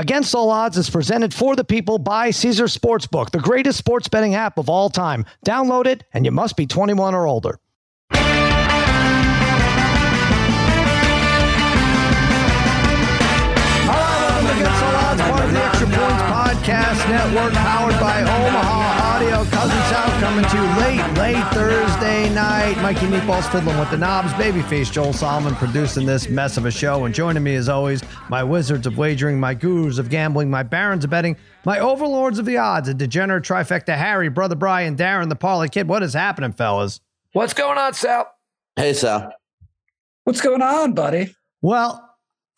Against All Odds is presented for the people by Caesar Sportsbook, the greatest sports betting app of all time. Download it, and you must be 21 or older. Hello, Against All Odds, part of the Extra Points Podcast Network, powered by Omaha Audio. Cousins coming to you late, late Thursday night. Mikey Meatballs fiddling with the knobs. Babyface Joel Solomon producing this mess of a show. And joining me, as always, my wizards of wagering, my gurus of gambling, my barons of betting, my overlords of the odds, a degenerate trifecta Harry, Brother Brian, Darren, the Parlay Kid. What is happening, fellas? What's going on, Sal? Hey, Sal. What's going on, buddy? Well,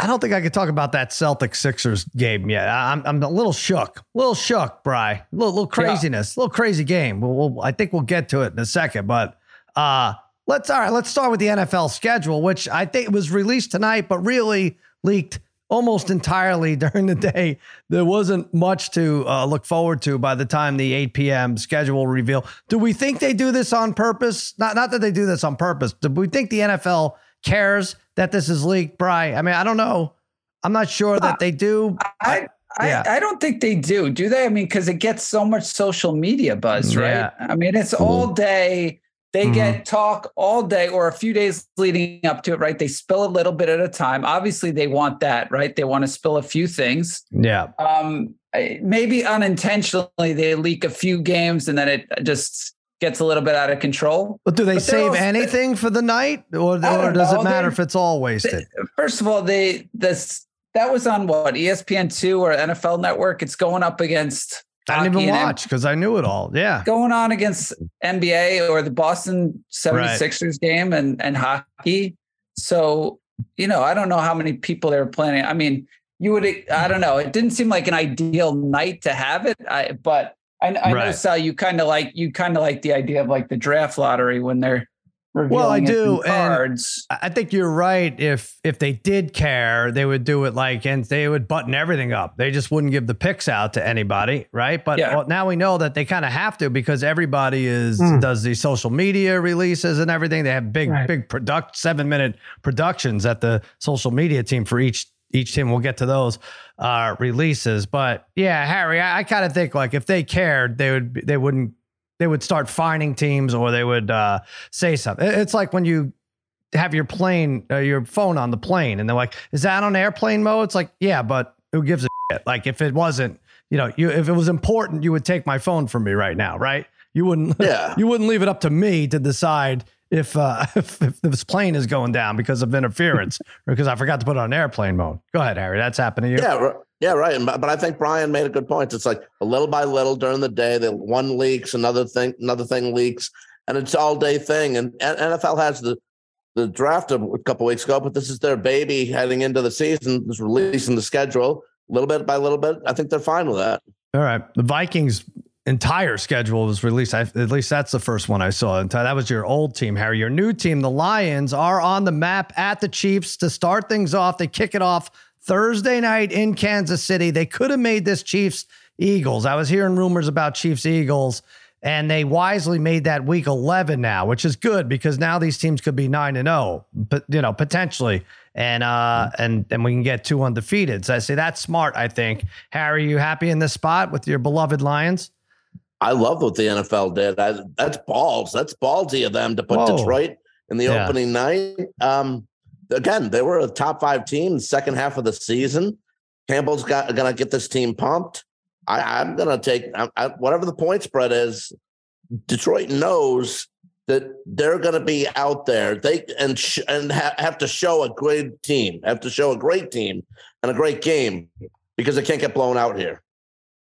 I don't think I could talk about that Celtic Sixers game yet. I'm, I'm a little shook, a little shook, Bry. A little, little craziness, a little crazy game. We'll, we'll, I think we'll get to it in a second, but uh, let's all right. Let's start with the NFL schedule, which I think was released tonight, but really leaked almost entirely during the day. There wasn't much to uh, look forward to by the time the 8 p.m. schedule reveal. Do we think they do this on purpose? Not, not that they do this on purpose. Do we think the NFL cares that this is leaked, Bry? I mean, I don't know. I'm not sure that they do. I, I, Yeah. I don't think they do. Do they? I mean, because it gets so much social media buzz, right? Yeah. I mean, it's all day. They Mhm. get talk all day or a few days leading up to it, right? They spill a little bit at a time. Obviously, they want that, right? They want to spill a few things. Yeah. Um, maybe unintentionally, they leak a few games and then it just gets a little bit out of control. But do they But save also- anything for the night, or, oh, or does know. it matter They're- if it's all wasted? First of all, they this that was on what ESPN two or NFL Network. It's going up against. I didn't even watch because I knew it all. Yeah. going on against NBA or the Boston 76ers game and, and hockey. So, you know, I don't know how many people they were planning. I mean, you would, I don't know. It didn't seem like an ideal night to have it. I, but I, I know, Sal, you kind of like, you kind of like the idea of like the draft lottery when they're revealing Well, I it do, through and- cards. I I think you're right. If if they did care, they would do it like and they would button everything up. They just wouldn't give the picks out to anybody, right? But Yeah. well, now we know that they kind of have to because everybody is Hmm. does these social media releases and everything. They have big Right. big product seven minute productions at the social media team for each each team. We'll get to those uh, releases, but yeah, Harry, I, I kind of think like if they cared, they would they wouldn't they would start finding teams or they would uh, say something. It's like when you have your plane, uh, your phone on the plane, and they're like, "Is that on airplane mode?" It's like, yeah, but who gives a shit? Like if it wasn't, you know, you if it was important, you would take my phone from me right now, right? You wouldn't. Yeah. you wouldn't leave it up to me to decide if uh, if, if this plane is going down because of interference or because I forgot to put it on airplane mode. Go ahead, Harry. That's happened to you. Yeah, yeah, right. And, but I think Brian made a good point. It's like a little by little during the day, the one leaks, another thing, another thing leaks, and it's all day thing. And, and NFL has the the draft a couple weeks ago, but this is their baby heading into the season, just releasing the schedule little bit by little bit. I think they're fine with that. All right. The Vikings entire schedule was released. I, at least that's the first one I saw. That was your old team, Harry. Your new team, the Lions, are on the map at the Chiefs to start things off. They kick it off Thursday night in Kansas City. They could have made this Chiefs Eagles. I was hearing rumors about Chiefs Eagles. And they wisely made that week 11 now, which is good because now these teams could be 9 and 0, but you know, potentially. And uh and and we can get two undefeated. So I say that's smart, I think. Harry, you happy in this spot with your beloved Lions? I love what the NFL did. I, that's balls. That's ballsy of them to put Whoa. Detroit in the Yeah. opening night. Um, again, they were a top five team second half of the season. Campbell's got going to get this team pumped. I, I'm going to take I, whatever the point spread is. Detroit knows that they're going to be out there. They and sh- and ha- have to show a great team. Have to show a great team and a great game because they can't get blown out here.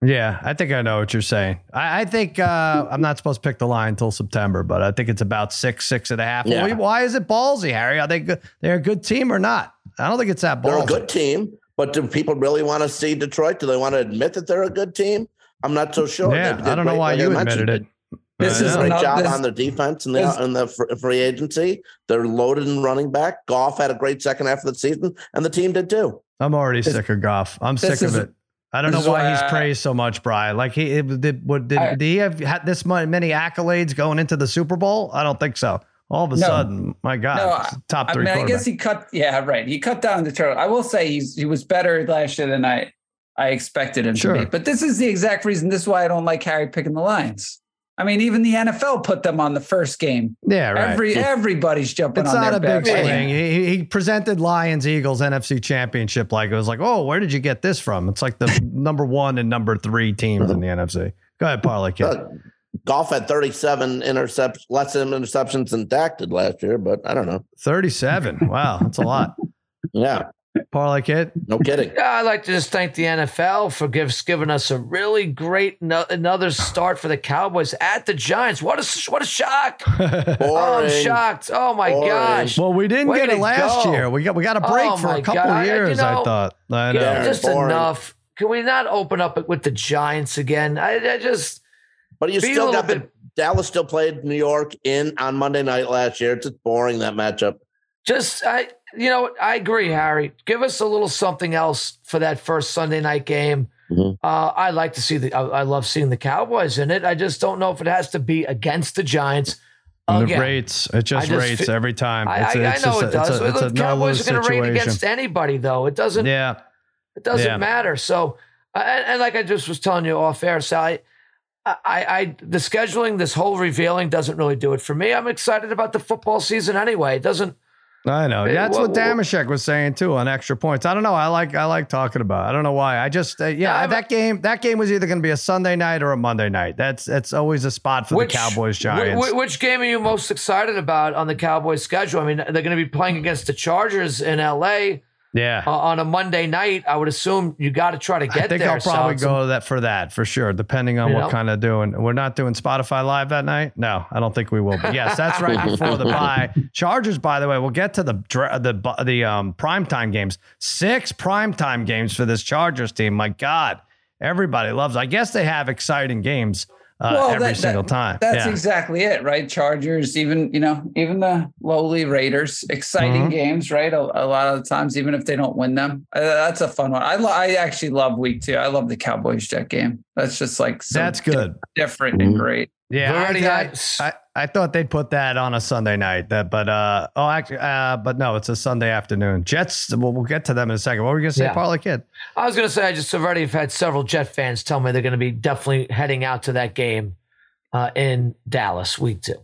Yeah, I think I know what you're saying. I, I think uh, I'm not supposed to pick the line until September, but I think it's about six, six and a half. Yeah. Why- Why is it ballsy, Harry? Are they good? They're a good team or not? I don't think it's that ballsy. They're a good team, but do people really want to see Detroit? Do they want to admit that they're a good team? I'm not so sure. Yeah, They did I don't know why you mentioned. admitted it. This is a Great job this- on their defense and this- the and the free agency. They're loaded in running back. Goff had a great second half of the season, and the team did too. I'm already This- sick of Goff. I'm this sick of it. I don't know this is why why he's I- praised so much, Brian. Like he did. What, did, I- did he have had this many accolades going into the Super Bowl? I don't think so. All of a No. sudden, my God, No, top I three. mean, I guess he cut. Yeah, right. He cut down the turtle. I will say he's he was better last year than I I expected him sure. to be. But this is the exact reason. This is why I don't like Harry picking the Lions. I mean, even the NFL put them on the first game. Yeah, right. Every everybody's jumping. It's on not a big swing. He, he, presented Lions Eagles NFC Championship like it was like, oh, where did you get this from? It's like the number one and number three teams in the NFC. Go ahead, Parlay Kid. Uh, Goff had 37 interceptions, less interceptions than Dak did last year, but I don't know. 37. Wow, that's a lot. yeah. Parlay Kid? No kidding. Yeah, I'd like to just thank the NFL for gives, giving us a really great no, another start for the Cowboys at the Giants. What a what a shock! oh, I'm shocked. Oh my Boring. gosh. Well, we didn't Way get it last go. year. We got we got a break oh for a couple God. years. You know, I thought. I know. Yeah, just Boring. enough. Can we not open up with the Giants again? I, I just. But you still got bit, the Dallas still played New York in on Monday night last year. It's just boring that matchup. Just I you know, I agree, Harry. Give us a little something else for that first Sunday night game. Mm-hmm. Uh, I like to see the. I, I, love seeing the Cowboys in it. I just don't know if it has to be against the Giants. Again, the rates, it just, just rates every time. I, I, I know it does. A, the Cowboys are going to rate against anybody, though. It doesn't. Yeah, it doesn't yeah. matter. So, uh, and, and, like I just was telling you off air, Sally. I, I, the scheduling, this whole revealing doesn't really do it for me. I'm excited about the football season anyway. It doesn't I know. That's what, what Damashek was saying too on extra points. I don't know. I like I like talking about. It. I don't know why. I just uh, yeah, that game that game was either going to be a Sunday night or a Monday night. That's that's always a spot for which, the Cowboys Giants. which game are you most excited about on the Cowboys schedule? I mean, they're going to be playing against the Chargers in LA. Yeah. Uh, on a Monday night, I would assume you got to try to get I think there. I'll probably go that for that for sure, depending on what know? kind of doing. We're not doing Spotify live that night. No, I don't think we will. But yes, that's right before the bye. Chargers, by the way, we'll get to the the the um primetime games. Six primetime games for this Chargers team. My God, everybody loves. I guess they have exciting games uh, well, every that, single that, time. That's yeah. exactly it, right? Chargers, even you know, even the lowly Raiders, exciting mm-hmm. games, right? A, a, lot of the times, even if they don't win them, uh, that's a fun one. I lo- I actually love week two. I love the Cowboys Jet game. That's just like that's good, different mm-hmm. and great. Yeah, I, already I, I, thought they'd put that on a Sunday night. That, but uh, oh, actually, uh, but no, it's a Sunday afternoon. Jets. We'll, we'll get to them in a second. What were you gonna say, yeah. Parlay Kid? I was gonna say I just already have had several Jet fans tell me they're gonna be definitely heading out to that game uh, in Dallas week two.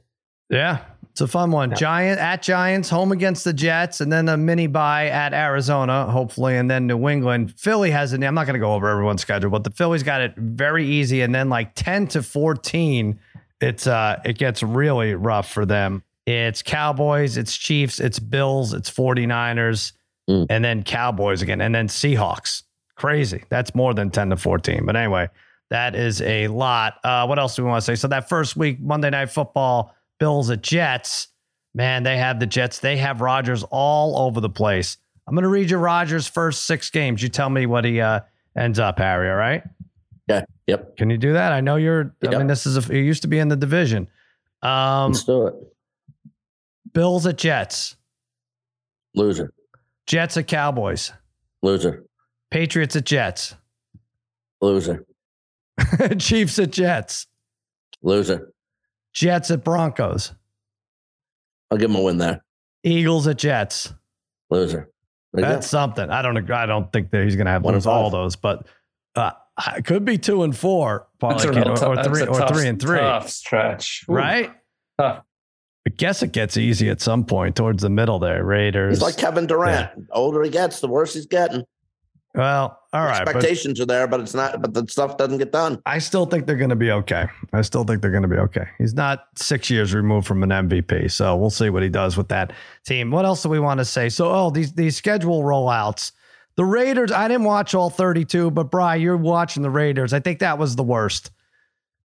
Yeah, it's a fun one. Yeah. Giant at Giants, home against the Jets, and then a mini bye at Arizona, hopefully, and then New England. Philly has it. I'm not going to go over everyone's schedule, but the Phillies got it very easy, and then like 10 to 14 it's uh it gets really rough for them. It's Cowboys, it's Chiefs, it's Bills, it's 49ers, mm. and then Cowboys again, and then Seahawks. Crazy. That's more than 10 to 14. But anyway, that is a lot. Uh, what else do we want to say? So that first week, Monday Night Football, Bills at Jets. Man, they have the Jets. They have Rodgers all over the place. I'm going to read you Rodgers' first six games. You tell me what he uh, ends up, Harry. All right. Yeah. Yep. Can you do that? I know you're. Yep. I mean, this is a. You used to be in the division. Um, Let's do it. Bills at Jets. Loser. Jets at Cowboys. Loser. Patriots at Jets. Loser. Chiefs at Jets. Loser. Jets at Broncos. I'll give them a win there. Eagles at Jets. Loser. That's something. I don't. I don't think that he's going to have one of all those, but uh, it could be two and four, like, or, or, three or three and three. Tough stretch, Ooh. right? Tough. I guess it gets easy at some point towards the middle there. Raiders. He's like Kevin Durant. Yeah. older he gets, the worse he's getting. Well, all right. Expectations are there, but it's not. But the stuff doesn't get done. I still think they're going to be okay. I still think they're going to be okay. He's not six years removed from an MVP, so we'll see what he does with that team. What else do we want to say? So, oh, these these schedule rollouts. The Raiders, I didn't watch all 32, but Bry, you're watching the Raiders. I think that was the worst.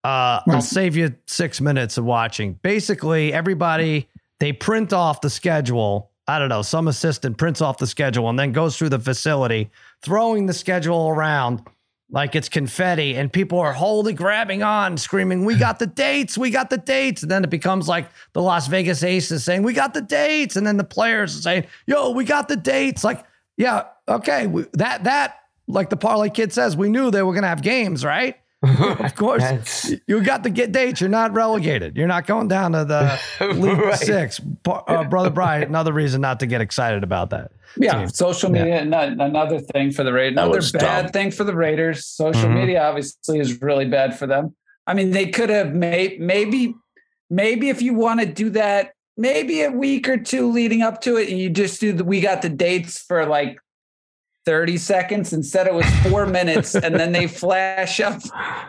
Uh, I'll save you six minutes of watching. Basically, everybody they print off the schedule. I don't know, some assistant prints off the schedule and then goes through the facility, throwing the schedule around like it's confetti, and people are holding, grabbing on, screaming, "We got the dates! We got the dates!" And then it becomes like the Las Vegas Aces saying, "We got the dates," and then the players saying, "Yo, we got the dates!" Like yeah, okay, we, that that like the parlay kid says, we knew they were going to have games, right? of course, you got the get dates. You're not relegated. You're not going down to the League right. Six. Uh, Brother Brian, another reason not to get excited about that. Yeah, team. social media, yeah. another thing for the Raiders. Another bad dumb. thing for the Raiders. Social mm-hmm. media obviously is really bad for them. I mean, they could have made maybe, maybe if you want to do that, maybe a week or two leading up to it, and you just do the. We got the dates for like 30 seconds. and said it was four minutes. And then they flash up.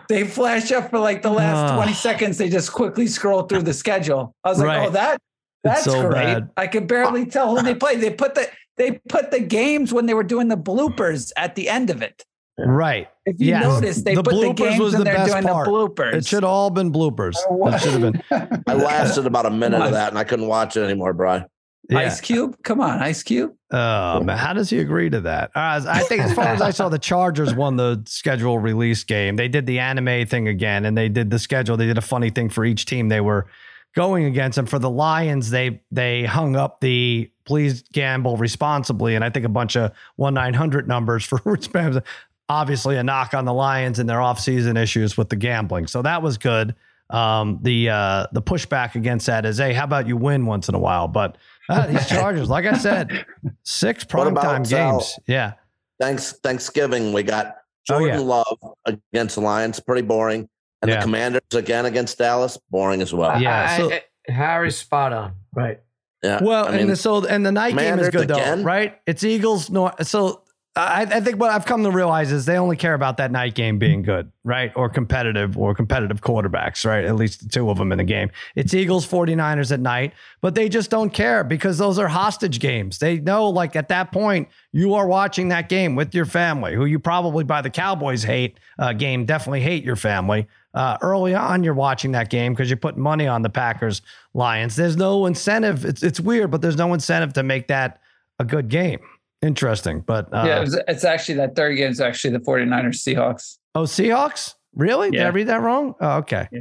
They flash up for like the last ah. 20 seconds. They just quickly scroll through the schedule. I was right. like, oh, that that's so great. Bad. I could barely tell who they played. They put the they put the games when they were doing the bloopers at the end of it. Right. If you yes. notice, they the put the games was the they're doing part. the bloopers. It should all been bloopers. It should have been. I lasted about a minute of that and I couldn't watch it anymore, Brian. Yeah. Ice Cube, come on, Ice Cube. Oh man, how does he agree to that? Uh, I think as far as I saw, the Chargers won the schedule release game. They did the anime thing again, and they did the schedule. They did a funny thing for each team they were going against. And for the Lions, they they hung up the please gamble responsibly, and I think a bunch of one nine hundred numbers for spams. Obviously, a knock on the Lions and their offseason issues with the gambling. So that was good. Um, the uh, the pushback against that is, hey, how about you win once in a while? But uh, these Chargers, like I said, six primetime games. yeah. Thanks Thanksgiving, we got Jordan oh, yeah. Love against the Lions, pretty boring, and yeah. the Commanders again against Dallas, boring as well. Yeah, so, I, I, Harry's spot on, right? Yeah. Well, I mean, and the, so and the night game is good again? though, right? It's Eagles. No, so I, I, think what I've come to realize is they only care about that night game being good, right? Or competitive or competitive quarterbacks, right? At least two of them in the game. It's Eagles 49ers at night, but they just don't care because those are hostage games. They know, like, at that point, you are watching that game with your family, who you probably by the Cowboys hate uh, game, definitely hate your family. Uh, early on, you're watching that game because you're putting money on the Packers Lions. There's no incentive. It's, it's weird, but there's no incentive to make that a good game. Interesting, but uh, yeah, it was, it's actually that third game is actually the 49ers Seahawks. Oh, Seahawks? Really? Yeah. Did I read that wrong? Oh, okay. Yeah.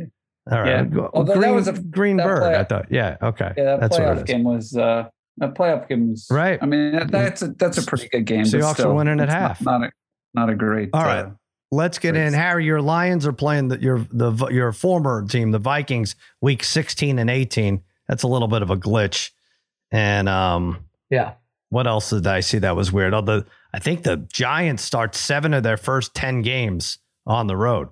All right. Yeah. Although green, that was a green bird. I thought. Yeah. Okay. Yeah, that that's playoff game was. uh That playoff game was right. I mean, that, that's a that's a pretty good game. Seahawks still, are winning at half. Not, not, a not a great. All right. Uh, Let's get in, Harry. Your Lions are playing the, your the your former team, the Vikings, week sixteen and eighteen. That's a little bit of a glitch, and um, yeah, what else did I see that was weird? Oh, the I think the Giants start seven of their first ten games on the road.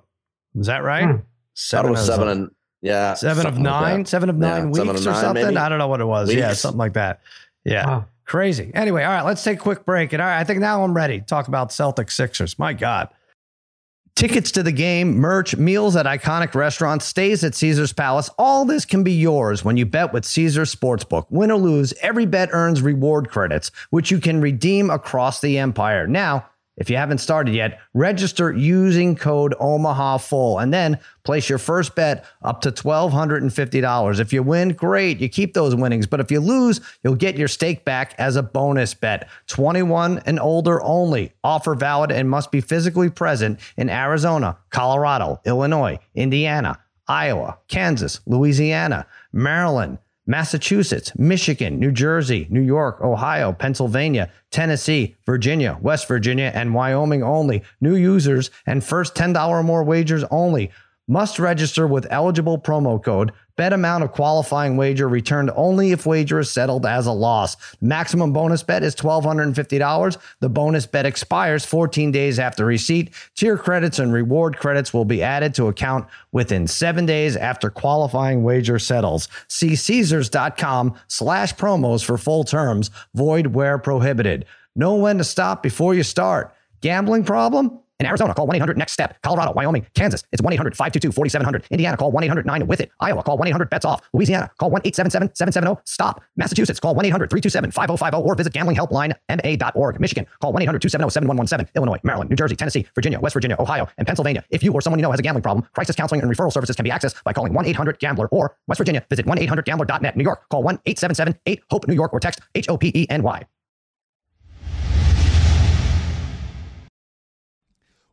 Was that right? Hmm. Seven, seven and yeah, seven of nine, like seven of nine yeah, weeks of or nine, something. Maybe? I don't know what it was. Weeks. Yeah, something like that. Yeah. Wow. Crazy. Anyway, all right, let's take a quick break. And all right, I think now I'm ready. Talk about Celtic Sixers. My God. Tickets to the game, merch, meals at iconic restaurants, stays at Caesar's Palace. All this can be yours when you bet with Caesar's Sportsbook. Win or lose, every bet earns reward credits, which you can redeem across the empire. Now, if you haven't started yet, register using code Omaha Full and then place your first bet up to $1,250. If you win, great. You keep those winnings. But if you lose, you'll get your stake back as a bonus bet. 21 and older only. Offer valid and must be physically present in Arizona, Colorado, Illinois, Indiana, Iowa, Kansas, Louisiana, Maryland, Massachusetts, Michigan, New Jersey, New York, Ohio, Pennsylvania, Tennessee, Virginia, West Virginia, and Wyoming only. New users and first $10 or more wagers only. Must register with eligible promo code Bet amount of qualifying wager returned only if wager is settled as a loss. Maximum bonus bet is $1,250. The bonus bet expires 14 days after receipt. Tier credits and reward credits will be added to account within seven days after qualifying wager settles. See Caesars.com slash promos for full terms. Void where prohibited. Know when to stop before you start. Gambling problem? In Arizona, call 1 800 NEXT STEP. Colorado, Wyoming, Kansas, it's 1 800 522 4700. Indiana, call 1 800 9 with it. Iowa, call 1 800 bets off. Louisiana, call 1 877 770 STOP. Massachusetts, call 1 800 327 5050 or visit gamblinghelplinema.org. Michigan, call 1 800 270 7117. Illinois, Maryland, New Jersey, Tennessee, Virginia, West Virginia, Ohio, and Pennsylvania. If you or someone you know has a gambling problem, crisis counseling and referral services can be accessed by calling 1 800 Gambler or West Virginia, visit 1 800 Gambler.net. New York, call 1 877 8 HOPE New York or text H O P E N Y.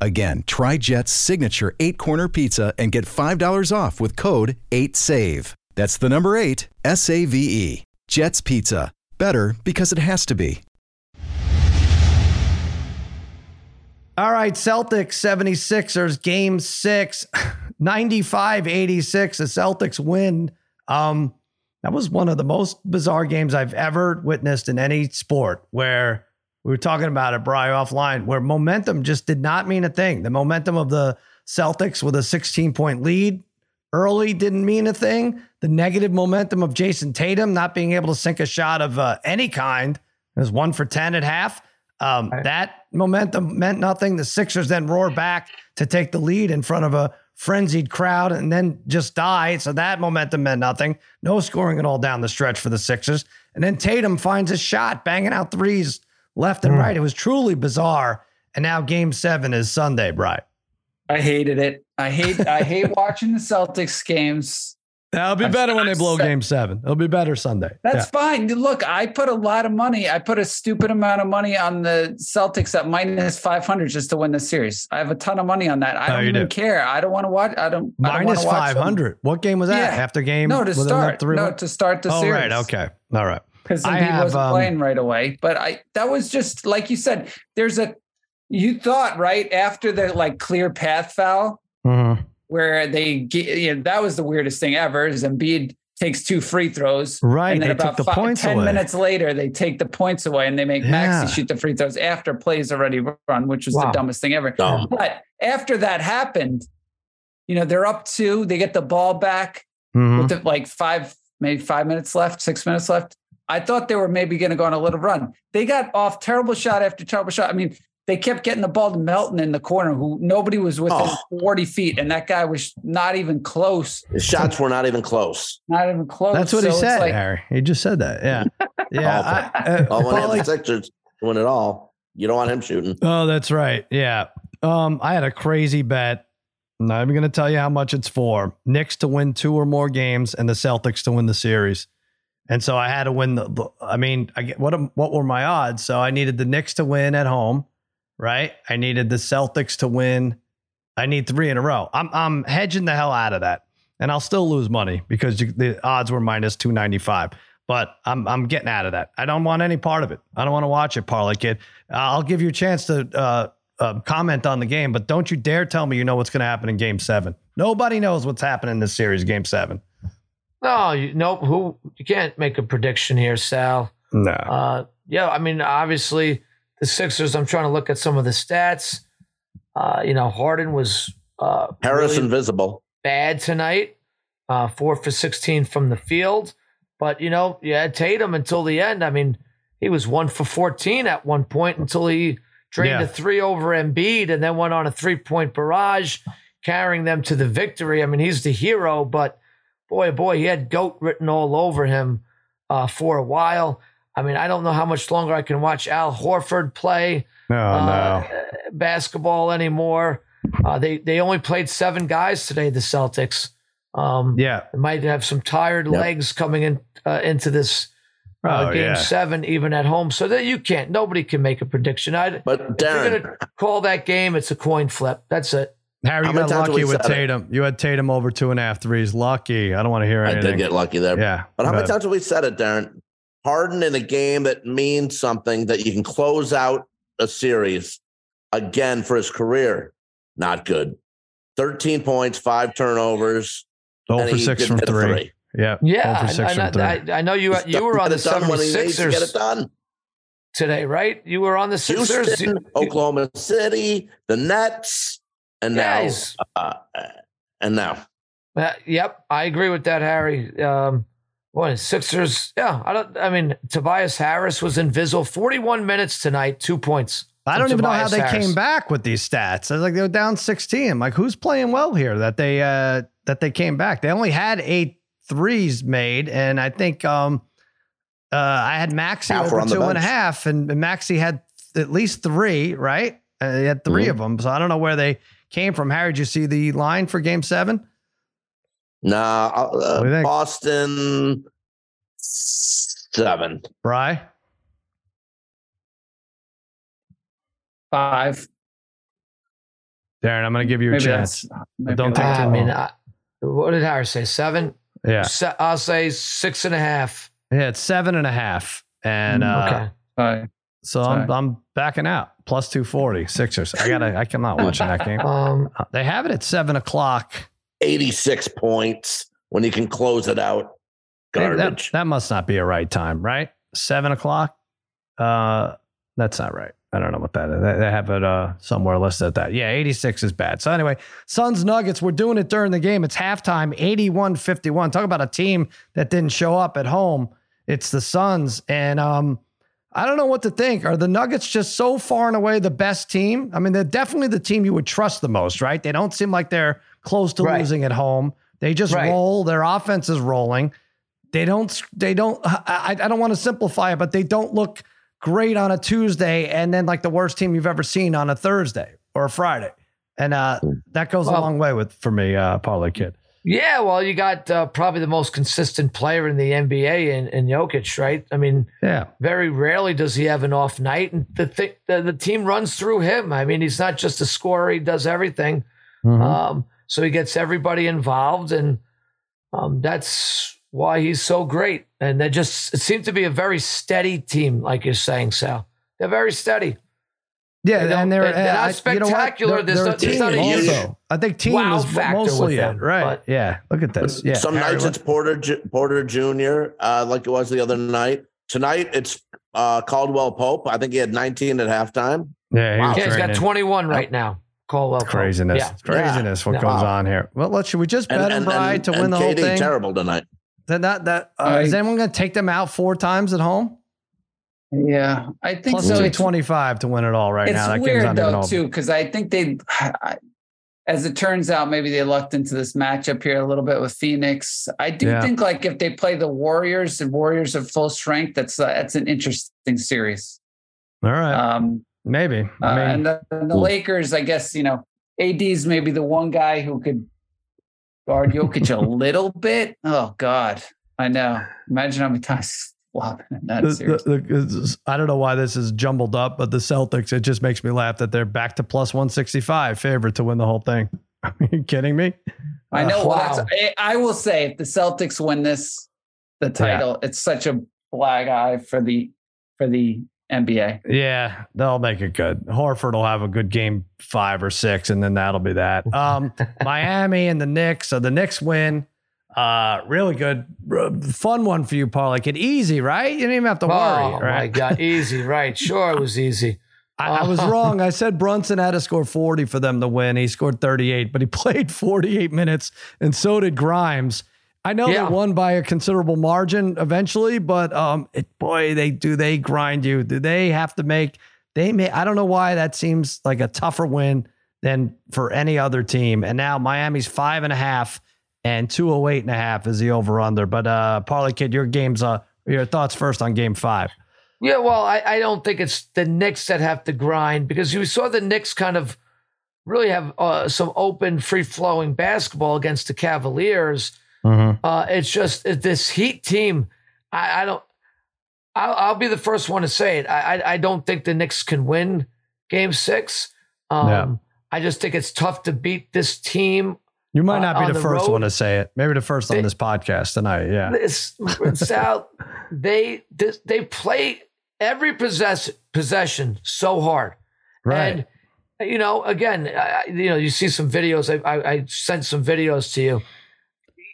Again, try Jet's signature eight corner pizza and get $5 off with code 8SAVE. That's the number eight, S A V E. Jet's Pizza. Better because it has to be. All right, Celtics 76ers game 6 95-86 the Celtics win. Um that was one of the most bizarre games I've ever witnessed in any sport where we were talking about it Brian offline where momentum just did not mean a thing. The momentum of the Celtics with a 16 point lead early didn't mean a thing. The negative momentum of Jayson Tatum not being able to sink a shot of uh, any kind it was one for 10 at half. Um, right. That momentum meant nothing. The Sixers then roar back to take the lead in front of a frenzied crowd and then just die. So that momentum meant nothing. No scoring at all down the stretch for the Sixers. And then Tatum finds a shot, banging out threes left and mm. right. It was truly bizarre. And now game seven is Sunday, Brian. I hated it. I hate I hate watching the Celtics games That'll be better when they blow game seven. It'll be better Sunday. That's yeah. fine. Look, I put a lot of money. I put a stupid amount of money on the Celtics at minus 500 just to win the series. I have a ton of money on that. I oh, don't even do. care. I don't want to watch. I don't. Minus 500. What game was that? Yeah. After game? No, to start. No, to start the oh, series. right. Okay. All right. Because he wasn't um, playing right away. But I that was just like you said, there's a you thought right after the like clear path foul. Mm-hmm where they get, you know, that was the weirdest thing ever is Embiid takes two free throws. Right. And then about the five, points 10 away. minutes later, they take the points away and they make yeah. Maxey shoot the free throws after plays already run, which was wow. the dumbest thing ever. Dumb. But after that happened, you know, they're up two, they get the ball back mm-hmm. with the, like five, maybe five minutes left, six minutes left. I thought they were maybe going to go on a little run. They got off terrible shot after terrible shot. I mean, they kept getting the ball to Melton in the corner, who nobody was within oh. 40 feet, and that guy was not even close. His shots were not even close. Not even close. That's what so he said, like, Harry. He just said that. Yeah. Yeah. I, uh, oh, when the Sixers win it all, you don't want him shooting. Oh, that's right. Yeah. Um, I had a crazy bet. I'm not even going to tell you how much it's for. Knicks to win two or more games and the Celtics to win the series. And so I had to win the, I mean, I get what what were my odds? So I needed the Knicks to win at home right? I needed the Celtics to win. I need three in a row. I'm I'm hedging the hell out of that, and I'll still lose money because the odds were minus two ninety five. But I'm I'm getting out of that. I don't want any part of it. I don't want to watch it, parlay kid. I'll give you a chance to uh, uh, comment on the game, but don't you dare tell me you know what's going to happen in Game Seven. Nobody knows what's happening in this series, Game Seven. No, you nope. Who you can't make a prediction here, Sal. No. Uh, yeah, I mean, obviously the Sixers. I'm trying to look at some of the stats. Uh, you know, Harden was uh, Harris really invisible bad tonight. Uh, four for 16 from the field, but you know, you had Tatum until the end. I mean, he was one for 14 at one point until he drained yeah. a three over Embiid and then went on a three point barrage, carrying them to the victory. I mean, he's the hero, but boy, boy, he had goat written all over him uh, for a while. I mean, I don't know how much longer I can watch Al Horford play oh, uh, no. basketball anymore. Uh, they they only played seven guys today. The Celtics. Um, yeah, might have some tired yep. legs coming in uh, into this uh, oh, game yeah. seven, even at home. So that you can't. Nobody can make a prediction. I. But Darren, you're gonna call that game, it's a coin flip. That's it. Harry, you got lucky with Tatum. It? You had Tatum over two and a half threes. Lucky. I don't want to hear anything. I did get lucky there. Yeah. But how many times have we said it, Darren? Harden in a game that means something that you can close out a series again for his career. Not good. 13 points, five turnovers. Oh for six from three. three. Yeah. Yeah. I, I, I, know you you were on the 76ers. Get it done. today, right? You were on the Sixers, Houston, Oklahoma City, the Nets, and now, uh, and now. Uh, yep, I agree with that, Harry. Um, what Sixers? Yeah, I don't. I mean, Tobias Harris was invisible. Forty-one minutes tonight, two points. I don't even Tobias know how they Harris. came back with these stats. I was like, they were down sixteen. I'm like, who's playing well here that they uh, that they came back? They only had eight threes made, and I think um, uh, I had Maxey Half over two and a half, and Maxey had at least three. Right, uh, he had 3 mm-hmm. of them. So I don't know where they came from. Harry, did you see the line for Game Seven? Nah, uh, Boston seven. Bry five. Darren, I'm going to give you a maybe chance. Don't take I mean, I, what did Harris say? Seven. Yeah, Se- I'll say six and a half. Yeah, it's seven and a half, and uh, okay. Right. So I'm I'm backing out. Plus two forty Sixers. I gotta. I, I'm not watching that game. Um, uh, they have it at seven o'clock. 86 points when you can close it out. Garbage. That, that must not be a right time, right? Seven o'clock. Uh, that's not right. I don't know what that is. They have it uh, somewhere listed at that. Yeah, 86 is bad. So anyway, Suns Nuggets, we're doing it during the game. It's halftime, 81-51. Talk about a team that didn't show up at home. It's the Suns. And um, I don't know what to think. Are the Nuggets just so far and away the best team? I mean, they're definitely the team you would trust the most, right? They don't seem like they're close to right. losing at home. They just right. roll. Their offense is rolling. They don't. They don't. I, I don't want to simplify it, but they don't look great on a Tuesday, and then like the worst team you've ever seen on a Thursday or a Friday, and uh, hmm. that goes well, a long way with for me, uh, Parlay Kid. Yeah, well, you got uh, probably the most consistent player in the NBA in, in Jokic, right? I mean, yeah. Very rarely does he have an off night, and the th- the, the team runs through him. I mean, he's not just a scorer; he does everything. Mm-hmm. Um, so he gets everybody involved, and um, that's why he's so great. And they just it seems to be a very steady team, like you're saying, Sal. They're very steady. Yeah, they and they're, they're not spectacular. You know they're, they're not, a team also. I think team wow is mostly it, right? But, yeah, look at this. Yeah, some Harry, nights it's Porter Porter Jr. Uh, like it was the other night. Tonight it's uh, Caldwell Pope. I think he had 19 at halftime. Yeah, he wow. yeah he's got 21 right now. Caldwell. Craziness. Yeah. Craziness. Yeah. What goes on here? Well, let's should we just bet and, and, to win the KD whole thing? Terrible tonight. That that that uh, I, is anyone going to take them out four times at home? Yeah, I think Plus so. twenty five to win it all right it's now. That weird though too because I think they, as it turns out, maybe they lucked into this matchup here a little bit with Phoenix. I do yeah. think like if they play the Warriors, the Warriors of full strength, that's uh, that's an interesting series. All right. Um, Maybe. I uh, mean, uh, and the, and the Lakers, I guess, you know, AD's maybe the one guy who could guard Jokic a little bit. Oh God, I know. Imagine how many times flopping in that the, series. The, the, I don't know why this is jumbled up, but the Celtics, it just makes me laugh that they're back to plus 165 favorite to win the whole thing. Are you kidding me? I know. Uh, wow. I, I, will say if the Celtics win this, the title, yeah. it's such a black eye for the for the NBA. Yeah, they'll make it good. Horford will have a good game five or six, and then that'll be that. Um, Miami and the Knicks. So the Knicks win. Uh, really good, fun one for you, Paul. Like it easy, right? You didn't even have to worry. Oh right? my god, easy, right? Sure, it was easy. I, I, was wrong. I said Brunson had to score 40 for them to win. He scored 38, but he played 48 minutes, and so did Grimes. I know yeah. they won by a considerable margin eventually, but um, it, boy, they do they grind you. Do they have to make? They may. I don't know why that seems like a tougher win than for any other team. And now Miami's five and a half, and two oh eight and a half is the over under. But uh, Parlay Kid, your game's uh, your thoughts first on Game Five. Yeah, well, I, I don't think it's the Knicks that have to grind because you saw the Knicks kind of really have uh, some open, free flowing basketball against the Cavaliers Mm-hmm. Uh, it's just this Heat team. I, I don't. I'll, I'll, be the first one to say it. I, I, I don't think the Knicks can win Game Six. Um, yeah. I just think it's tough to beat this team. You might not uh, be the, the, first road. one to say it. Maybe the first they, on this podcast tonight. Yeah. This, Sal, they this, they play every possess, possession so hard, right? And you know, again, I, you know, you see some videos. I, I, I sent some videos to you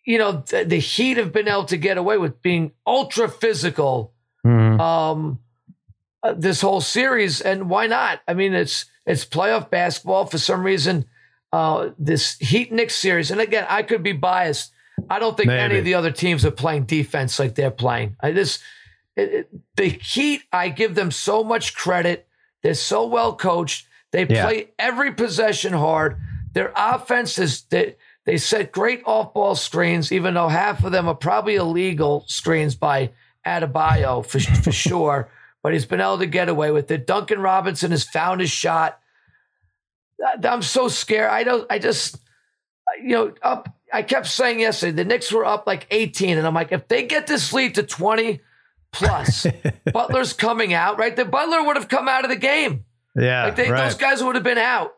you know, the, the, Heat have been able to get away with being ultra physical. Mm-hmm. Um, uh, this whole series, and why not? I mean, it's it's playoff basketball for some reason. Uh, this Heat Knicks series, and again, I could be biased. I don't think Maybe. any of the other teams are playing defense like they're playing. I just it, it, the Heat, I give them so much credit. They're so well coached. They Yeah. play every possession hard. Their offense is they, they set great off-ball screens, even though half of them are probably illegal screens by Adebayo for, for sure. But he's been able to get away with it. Duncan Robinson has found his shot. I'm so scared. I don't. I just, you know, up. I kept saying yesterday the Knicks were up like 18, and I'm like, if they get this lead to 20 plus, Butler's coming out, right? The Butler would have come out of the game. Yeah, Like they, right. those guys would have been out.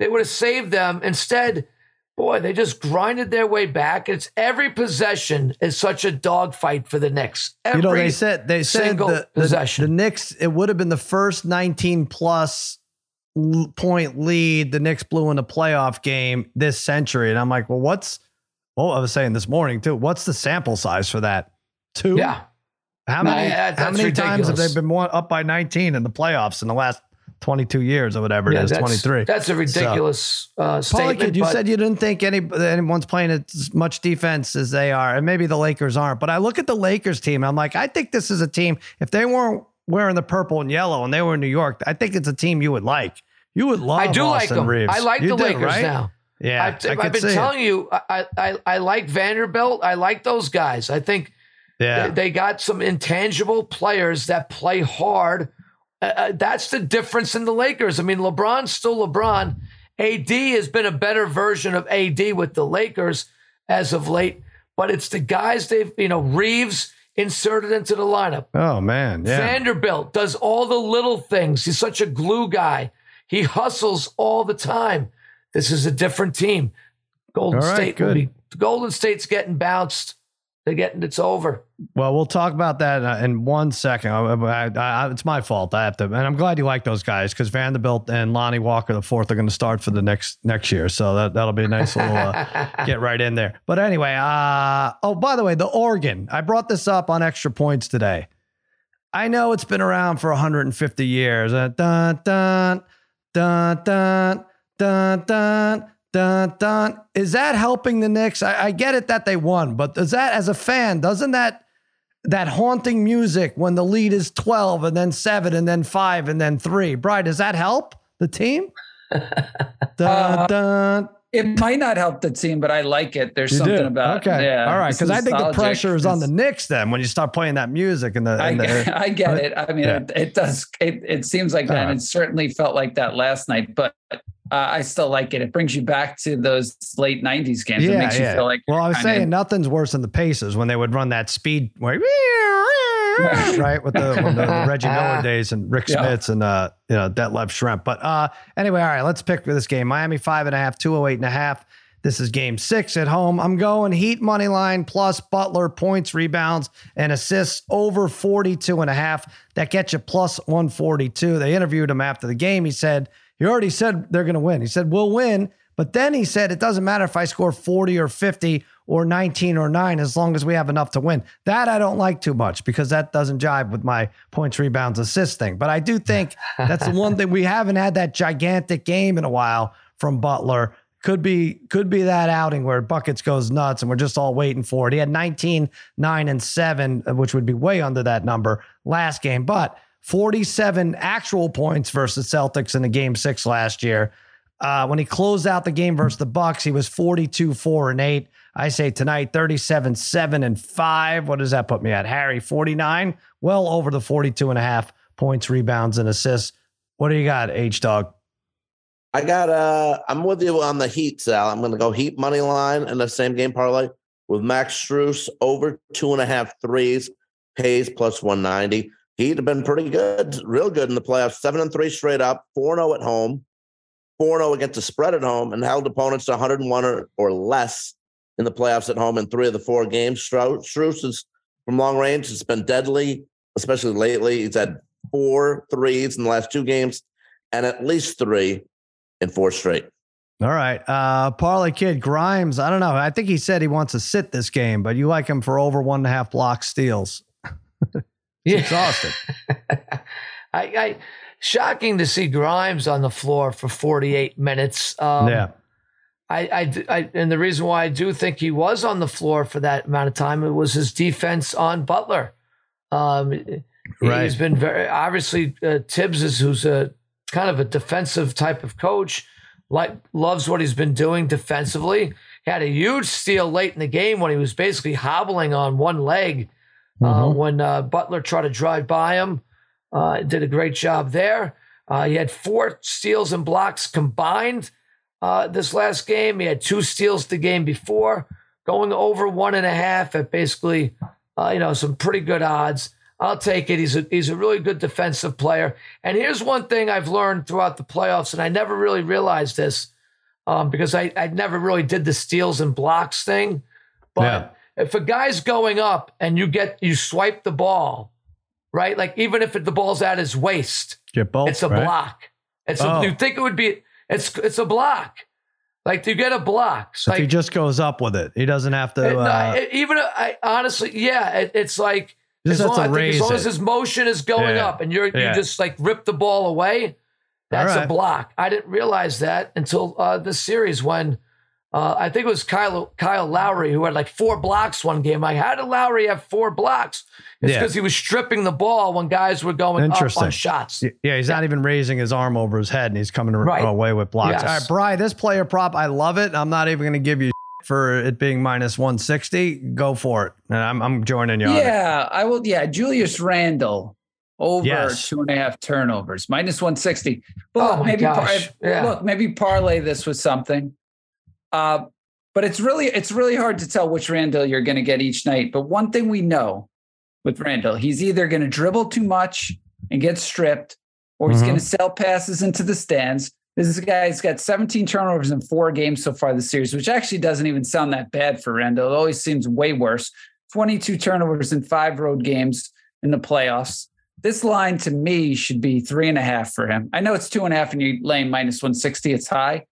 They would have saved them. Instead, boy, they just grinded their way back. It's every possession is such a dogfight for the Knicks. Every you know, they said they said single the, the, possession. the Knicks. It would have been the first 19 plus point lead the Knicks blew in a playoff game this century, and I'm like, well, what's? Well, I was saying this morning too. What's the sample size for that? Two. yeah, How No, many? yeah, how many times have they been one, up by 19 in the playoffs in the last 22 years or whatever yeah, it is? that's, 23. That's a ridiculous uh, Paulie, statement. you said you didn't think any anyone's playing as much defense as they are, and maybe the Lakers aren't. But I look at the Lakers team, and I'm like, I think this is a team. If they weren't wearing the purple and yellow, and they were in New York, I think it's a team you would like. You would love. I do like Austin them. Reeves. I like You the do, Lakers right? now. Yeah, I've, I I've been see it. telling you, I, I I like Vanderbilt. I like those guys. I think Yeah, they, they got some intangible players that play hard. Uh, uh, that's the difference in the Lakers. I mean, LeBron's still LeBron. AD has been a better version of AD with the Lakers as of late, but it's the guys they've, you know, Reeves inserted into the lineup. oh man, yeah. Vanderbilt does all the little things. He's such a glue guy. He hustles all the time. This is a different team. Golden right, State will be Golden State's getting bounced. They're getting it's over. Well, we'll talk about that uh, in one second. I, I, I, it's my fault. I have to, and I'm glad you like those guys because Vanderbilt and Lonnie Walker the fourth are going to start for the next next year. So that that'll be a nice little uh, get right in there. But anyway, uh, oh by the way, the organ. I brought this up on extra points today. I know it's been around for 150 years. Uh, dun dun dun dun dun dun dun dun. Is that helping the Knicks? I, I get it that they won, but does that, as a fan, doesn't that that haunting music when the lead is 12 and then seven and then five and then three? Brian, does that help the team? dun, Uh, dun. It might not help the team, but I like it. There's You something do? about okay, Yeah, all right. Because I think the pressure is on the Knicks then when you start playing that music and the. I, the get- I get it. I mean, Yeah. it, it does. It, it seems like that. All right. And it certainly felt like that last night, but uh, I still like it. It brings you back to those late '90s games. it makes you feel like. Well, I was kinda- saying nothing's worse than the Pacers when they would run that speed way, right? With the, when the Reggie Miller days and Rik Yeah. Smits and uh, you know Detlef Schrempf. But uh, anyway, all right, let's pick for this game. Miami five and a half, 208 and a half. This is game six at home. I'm going Heat money line plus Butler points, rebounds, and assists over 42 and a half. That gets you plus 142. They interviewed him after the game. He said, he already said they're going to win. He said, we'll win. But then he said, it doesn't matter if I score 40 or 50 or 19 or 9 as long as we have enough to win. That I don't like too much because that doesn't jive with my points, rebounds, assist thing. But I do think that's the one thing we haven't had that gigantic game in a while from Butler. Could be could be that outing where buckets goes nuts and we're just all waiting for it. He had 19, 9, and 7, uh, which would be way under that number last game, but 47 actual points versus Celtics in the game six last year. Uh, when he closed out the game versus the Bucks, he was 42, 4, and 8. I say tonight 37, 7, and 5. What does that put me at? Harry, 49, well over the 42 and a half points, rebounds, and assists. What do you got, H Dog? I got uh I'm with you on the Heat, Sal. I'm gonna go Heat money line in the same game parlay with Max Strus over two and a half threes, pays plus 190. Heat have been pretty good, real good in the playoffs. Seven and three straight up, 4-0 at home, 4-0 against the spread at home, and held opponents to 101 or, or less in the playoffs at home in three of the four games. Strus is from long range. It's been deadly, especially lately. He's had four threes in the last two games and at least three in four straight. All right. Uh, Parlay Kid Grimes. I don't know. I think he said he wants to sit this game, but you like him for over one and a half block steals. Yeah. exhausted. I, I shocking to see Grimes on the floor for 48 minutes. Um, yeah. I, I, I, and the reason why I do think he was on the floor for that amount of time it was his defense on Butler. Um, Right. He's been very obviously uh, Thibs is who's a kind of a defensive type of coach. Like loves what he's been doing defensively. He had a huge steal late in the game when he was basically hobbling on one leg uh, Mhm. when uh, Butler tried to drive by him. Uh, did a great job there. Uh, he had four steals and blocks combined uh, this last game. He had two steals the game before, going over one and a half at basically, uh, you know, some pretty good odds. I'll take it. He's a he's a really good defensive player. And here's one thing I've learned throughout the playoffs, and I never really realized this um, because I, I never really did the steals and blocks thing. But if a guy's going up and you get you swipe the ball, right? Like even if it, the ball's at his waist, Get both. it's a right? block. It's Oh. a, you think it would be it's it's a block. Like you get a block. So if he just goes up with it, he doesn't have to. it- Uh, it- even I honestly, yeah, it, it's like as long, I think as long as his motion is going Yeah. up and you're Yeah. you just like rip the ball away, that's All a block. I didn't realize that until uh, this series when uh, I think it was Kyle Kyle Lowry who had like four blocks one game. Like, how did Lowry have four blocks? It's Yeah. because he was stripping the ball when guys were going up Interesting. on shots. Yeah, he's not even raising his arm over his head, and he's coming Right. away with blocks. Yes. All right, Bry, this player prop, I love it. I'm not even going to give you for it being minus 160. Go for it. And I'm, I'm joining you on it. Yeah, I will. Yeah, Julius Randle over Yes. two and a half turnovers, minus 160. But Oh look, my maybe par- gosh, yeah. look, maybe parlay this with something. Uh, but it's really it's really hard to tell which Randle you're going to get each night. But one thing we know with Randle, he's either going to dribble too much and get stripped, or he's Mhm. going to sell passes into the stands. This guy's got 17 turnovers in four games so far this series, which actually doesn't even sound that bad for Randle. It always seems way worse. 22 turnovers in five road games in the playoffs. This line to me should be three and a half for him. I know it's two and a half and you're laying minus 160. It's high,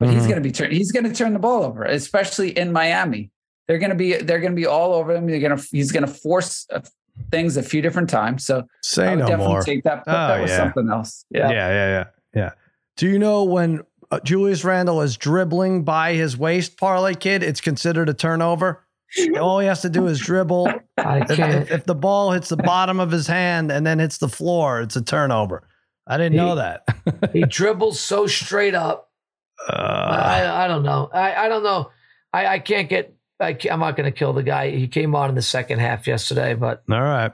but he's Mhm. going to be turn. He's going to turn the ball over, especially in Miami. They're going to be they're going to be all over him. They're going to he's going to force things a few different times. So I Say would no definitely more. take that. Put Oh, that with yeah. something else. Yeah, Yeah. yeah, yeah, yeah. Do you know when uh, Julius Randle is dribbling by his waist, parlay kid, it's considered a turnover? All he has to do is dribble. I If, can't. if, if the ball hits the bottom of his hand and then hits the floor, it's a turnover. I didn't know that. he dribbles so straight up. Uh, I, I don't know. I, I don't know. I, I can't get. I I'm not going to kill the guy. He came on in the second half yesterday, but all right.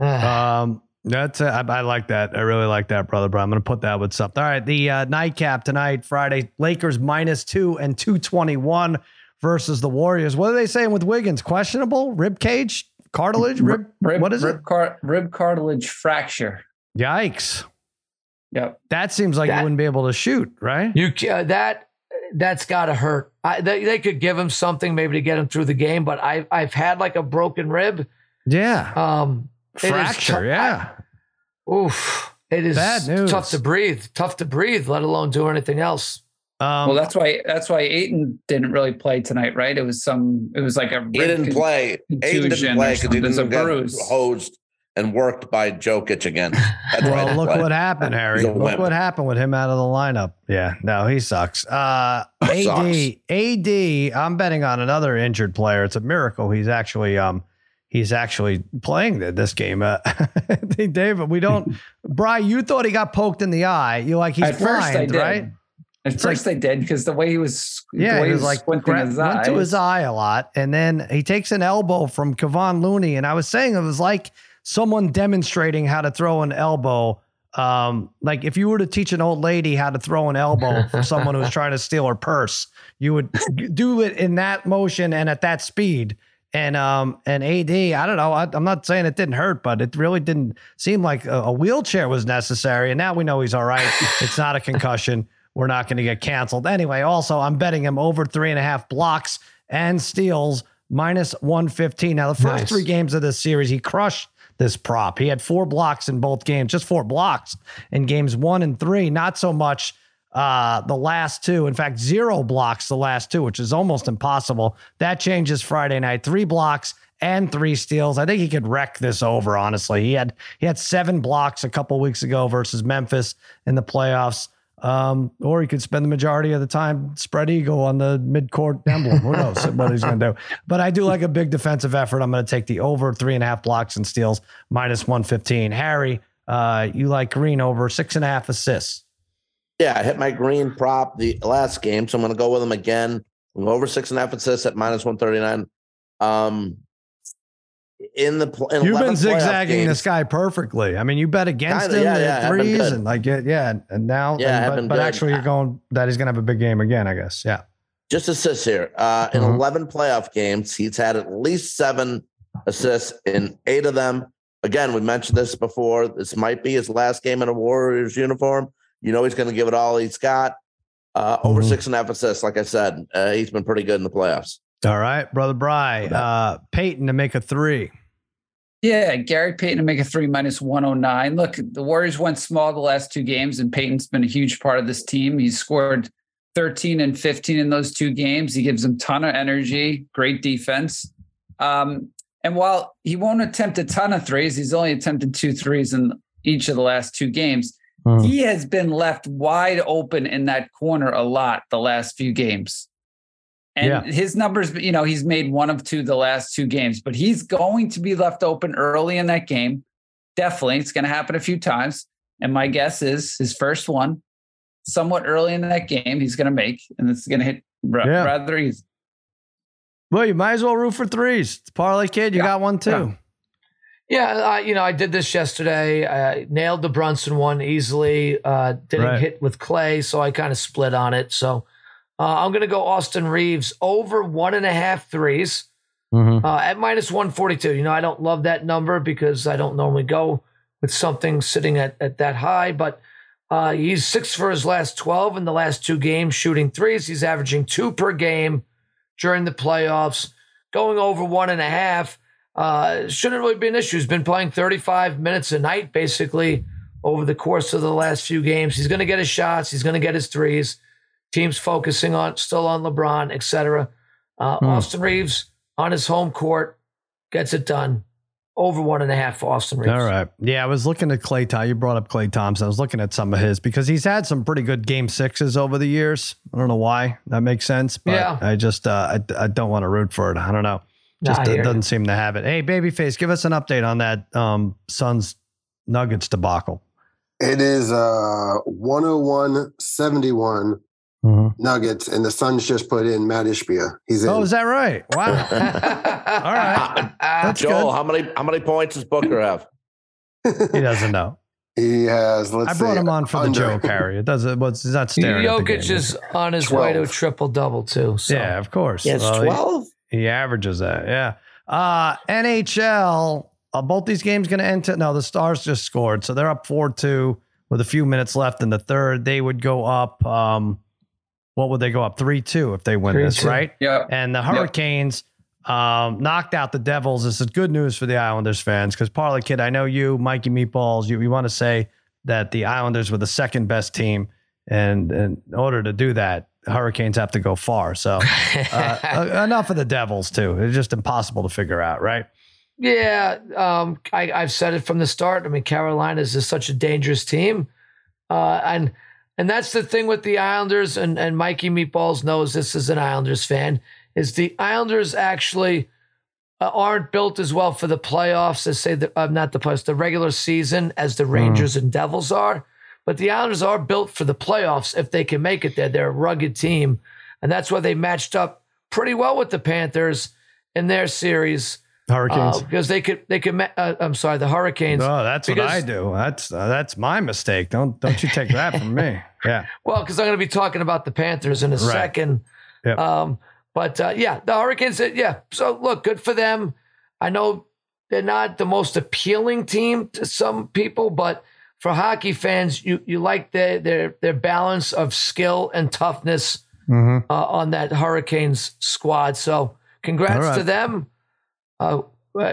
uh, Um, that's I, I like that. I really like that, brother. But I'm going to put that with something. All right, the uh, nightcap tonight, Friday. Lakers minus two and two twenty one versus the Warriors. What are they saying with Wiggins? Questionable rib cage, cartilage, rib. Rib, what is rib it? Car- rib cartilage fracture. Yikes! Yep. That seems like That- you wouldn't be able to shoot, right? you ca- that that's got to hurt. I, they, they could give him something maybe to get him through the game, but I I've had like a broken rib. Yeah, Um, it is fracture. tou- yeah, oof, it is Bad news. tough to breathe. Tough to breathe, let alone do anything else. um, well, that's why that's why Ayton didn't really play tonight, right? It was some. It was like a. He didn't con- play. Ayton contusion didn't play because he something. A didn't get hosed and worked by Jokic again. That's Well, didn't look play. what happened, Harry. Look wimp. what happened with him out of the lineup. Yeah, no, he sucks. Uh, AD, Sucks. AD. I'm betting on another injured player. It's a miracle. He's actually, um, he's actually playing this game. Uh, David, we don't. Bry, you thought he got poked in the eye. You like he's At first, I blind, did. right? At It's first, I did because the way he was. Yeah, the way he was like squinting gra- his went to his eye a lot, and then he takes an elbow from Kevon Looney, and I was saying it was like someone demonstrating how to throw an elbow. Um, like if you were to teach an old lady how to throw an elbow for someone who's trying to steal her purse, you would do it in that motion and at that speed. And um and AD, I don't know. I, I'm not saying it didn't hurt, but it really didn't seem like a, a wheelchair was necessary. And now we know he's all right. It's not a concussion. We're not going to get canceled anyway. Also, I'm betting him over three and a half blocks and steals minus 115. Now, the first Nice. three games of this series, he crushed this prop. He had four blocks in both games, just four blocks in games one and three. Not so much uh, the last two. In fact, zero blocks the last two, which is almost impossible. That changes Friday night. Three blocks and three steals. I think he could wreck this over. Honestly, he had he had seven blocks a couple weeks ago versus Memphis in the playoffs. Um, or he could spend the majority of the time spread eagle on the midcourt emblem. Who knows what he's going to do? But I do like a big defensive effort. I'm going to take the over three and a half blocks and steals minus 115. Harry, uh, you like Green over six and a half assists. Yeah, I hit my Green prop the last game, so I'm going to go with him again. over six and a half assists at minus 139. Um, in the in you've been zigzagging this guy perfectly. I mean, you bet against kinda, him yeah, yeah, threes and like yeah, and now yeah, and, but, but actually you're going that he's gonna have a big game again, I guess. Yeah. Just assists here. Uh, in mm-hmm. 11 playoff games, he's had at least seven assists in eight of them. Again, we mentioned this before. This might be his last game in a Warriors uniform. You know he's going to give it all he's got. Uh, over mm-hmm. six and a half assists, like I said, uh, he's been pretty good in the playoffs. All right, brother Bry, uh, Payton to make a three. Yeah, Gary Payton to make a three minus 109. Look, the Warriors went small the last two games, and Payton's been a huge part of this team. He's scored 13 and 15 in those two games. He gives them ton of energy, great defense. Um, and while he won't attempt a ton of threes, he's only attempted two threes in each of the last two games. Hmm. He has been left wide open in that corner a lot the last few games. And yeah. his numbers, you know, he's made one of two the last two games, but he's going to be left open early in that game. Definitely. It's going to happen a few times. And my guess is his first one, somewhat early in that game, he's going to make, and it's going to hit r- yeah. rather easy. Well, you might as well root for threes. It's parlay kid, you yeah. got one too. Yeah, uh, you know, I did this yesterday. I nailed the Brunson one easily. Uh, didn't right. hit with Klay, so I kind of split on it. So uh, I'm going to go Austin Reaves over one and a half threes mm-hmm. uh, at minus 142. You know, I don't love that number because I don't normally go with something sitting at, at that high, but uh, he's six for his last 12 in the last two games, shooting threes. He's averaging two per game during the playoffs, going over one and a half. Uh, shouldn't really be an issue. He's been playing 35 minutes a night basically over the course of the last few games. He's going to get his shots, he's going to get his threes teams focusing on still on LeBron, etc. Uh, hmm. Austin Reaves on his home court gets it done. Over one and a half for Austin Reaves. All right. Yeah, I was looking at Klay Thompson. You brought up Klay Thompson. I was looking at some of his because he's had some pretty good game sixes over the years. I don't know why that makes sense, but yeah. I just uh, I, I don't want to root for it. I don't know. Just nah, doesn't you. seem to have it. Hey, babyface, give us an update on that um, Suns Nuggets debacle. It is uh 101 71 Mm-hmm. Nuggets, and the Suns just put in Mat Ishbia. He's in. Oh, is that right? Wow. All right. That's Joel, good. how many how many points does Booker have? he doesn't know. He has. I brought him on for under. the joke, Harry. It doesn't. What's he's not staring. Jokic is on his 12. way to a triple double too. So. Yeah, of course. Yes, well, twelve. He, he, averages that. Yeah. Uh, NHL. Uh, both these games going to end. To, no, the Stars just scored, so they're up four two with a few minutes left in the third. They would go up. Um, what would they go up three two if they win three, this, two. right? Yeah. And the Hurricanes um, knocked out the Devils. This is good news for the Islanders fans because Parlay Kid, I know you, Mikey Meatballs, you, you want to say that the Islanders were the second best team, and, and in order to do that, Hurricanes have to go far. So uh, enough of the Devils too. It's just impossible to figure out, right? Yeah, um, I, have said it from the start. I mean, Carolina is just such a dangerous team, uh, and and that's the thing with the Islanders, and, and Mikey Meatballs knows this as an Islanders fan, is the Islanders actually uh, aren't built as well for the playoffs as say the, uh, not the playoffs, the regular season as the. Rangers mm. and Devils are. But the Islanders are built for the playoffs if they can make it there. They're a rugged team. And that's why they matched up pretty well with the Panthers in their series. Hurricanes uh, because they could they could. Uh, I'm sorry, the Hurricanes. No, that's because, what I do. That's uh, that's my mistake. Don't don't you take that from me. Yeah. Well, because I'm going to be talking about the Panthers in a right. second. Yep. Um, but uh, yeah, the Hurricanes. Uh, yeah. So look, good for them. I know they're not the most appealing team to some people, but for hockey fans, you you like their their their balance of skill and toughness mm-hmm. uh, on that Hurricanes squad. So congrats right. to them. Uh,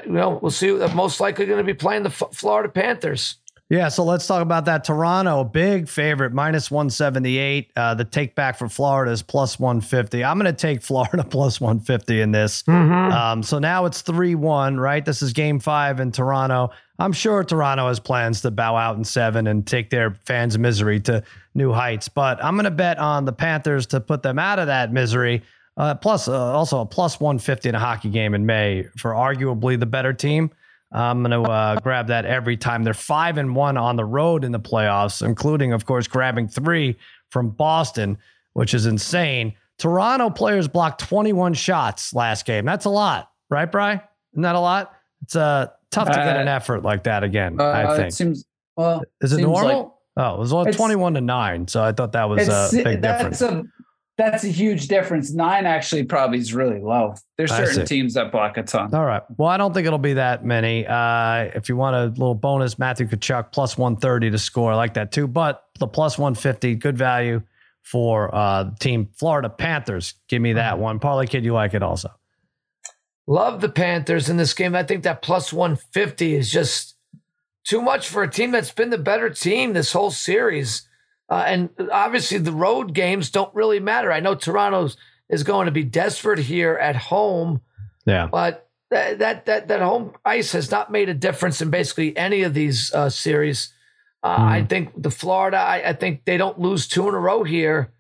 you know, we'll see. Most likely going to be playing the F- Florida Panthers. Yeah, so let's talk about that. Toronto, big favorite, minus 178. Uh, the take back for Florida is plus 150. I'm going to take Florida plus 150 in this. Mm-hmm. Um, so now it's 3 1, right? This is game five in Toronto. I'm sure Toronto has plans to bow out in seven and take their fans' misery to new heights, but I'm going to bet on the Panthers to put them out of that misery. Uh, plus, uh, also a plus 150 in a hockey game in May for arguably the better team. I'm going to uh, grab that every time. They're five and one on the road in the playoffs, including, of course, grabbing three from Boston, which is insane. Toronto players blocked 21 shots last game. That's a lot, right, Bry? Isn't that a lot? It's uh, tough to get an uh, effort like that again. I uh, think. It seems well. Is it normal? Like, oh, it was only 21 to nine, so I thought that was a big difference. A, that's a huge difference. Nine actually probably is really low. There's certain teams that block a ton. All right. Well, I don't think it'll be that many. Uh, if you want a little bonus, Matthew Tkachuk plus 130 to score. I like that too. But the plus 150, good value for uh, team Florida Panthers. Give me that one. Parlay Kid, you like it also. Love the Panthers in this game. I think that plus 150 is just too much for a team that's been the better team this whole series. Uh, and obviously, the road games don't really matter. I know Toronto's is going to be desperate here at home. Yeah. But that that that, that home ice has not made a difference in basically any of these uh, series. Uh, mm. I think the Florida, I, I, think they don't lose two in a row here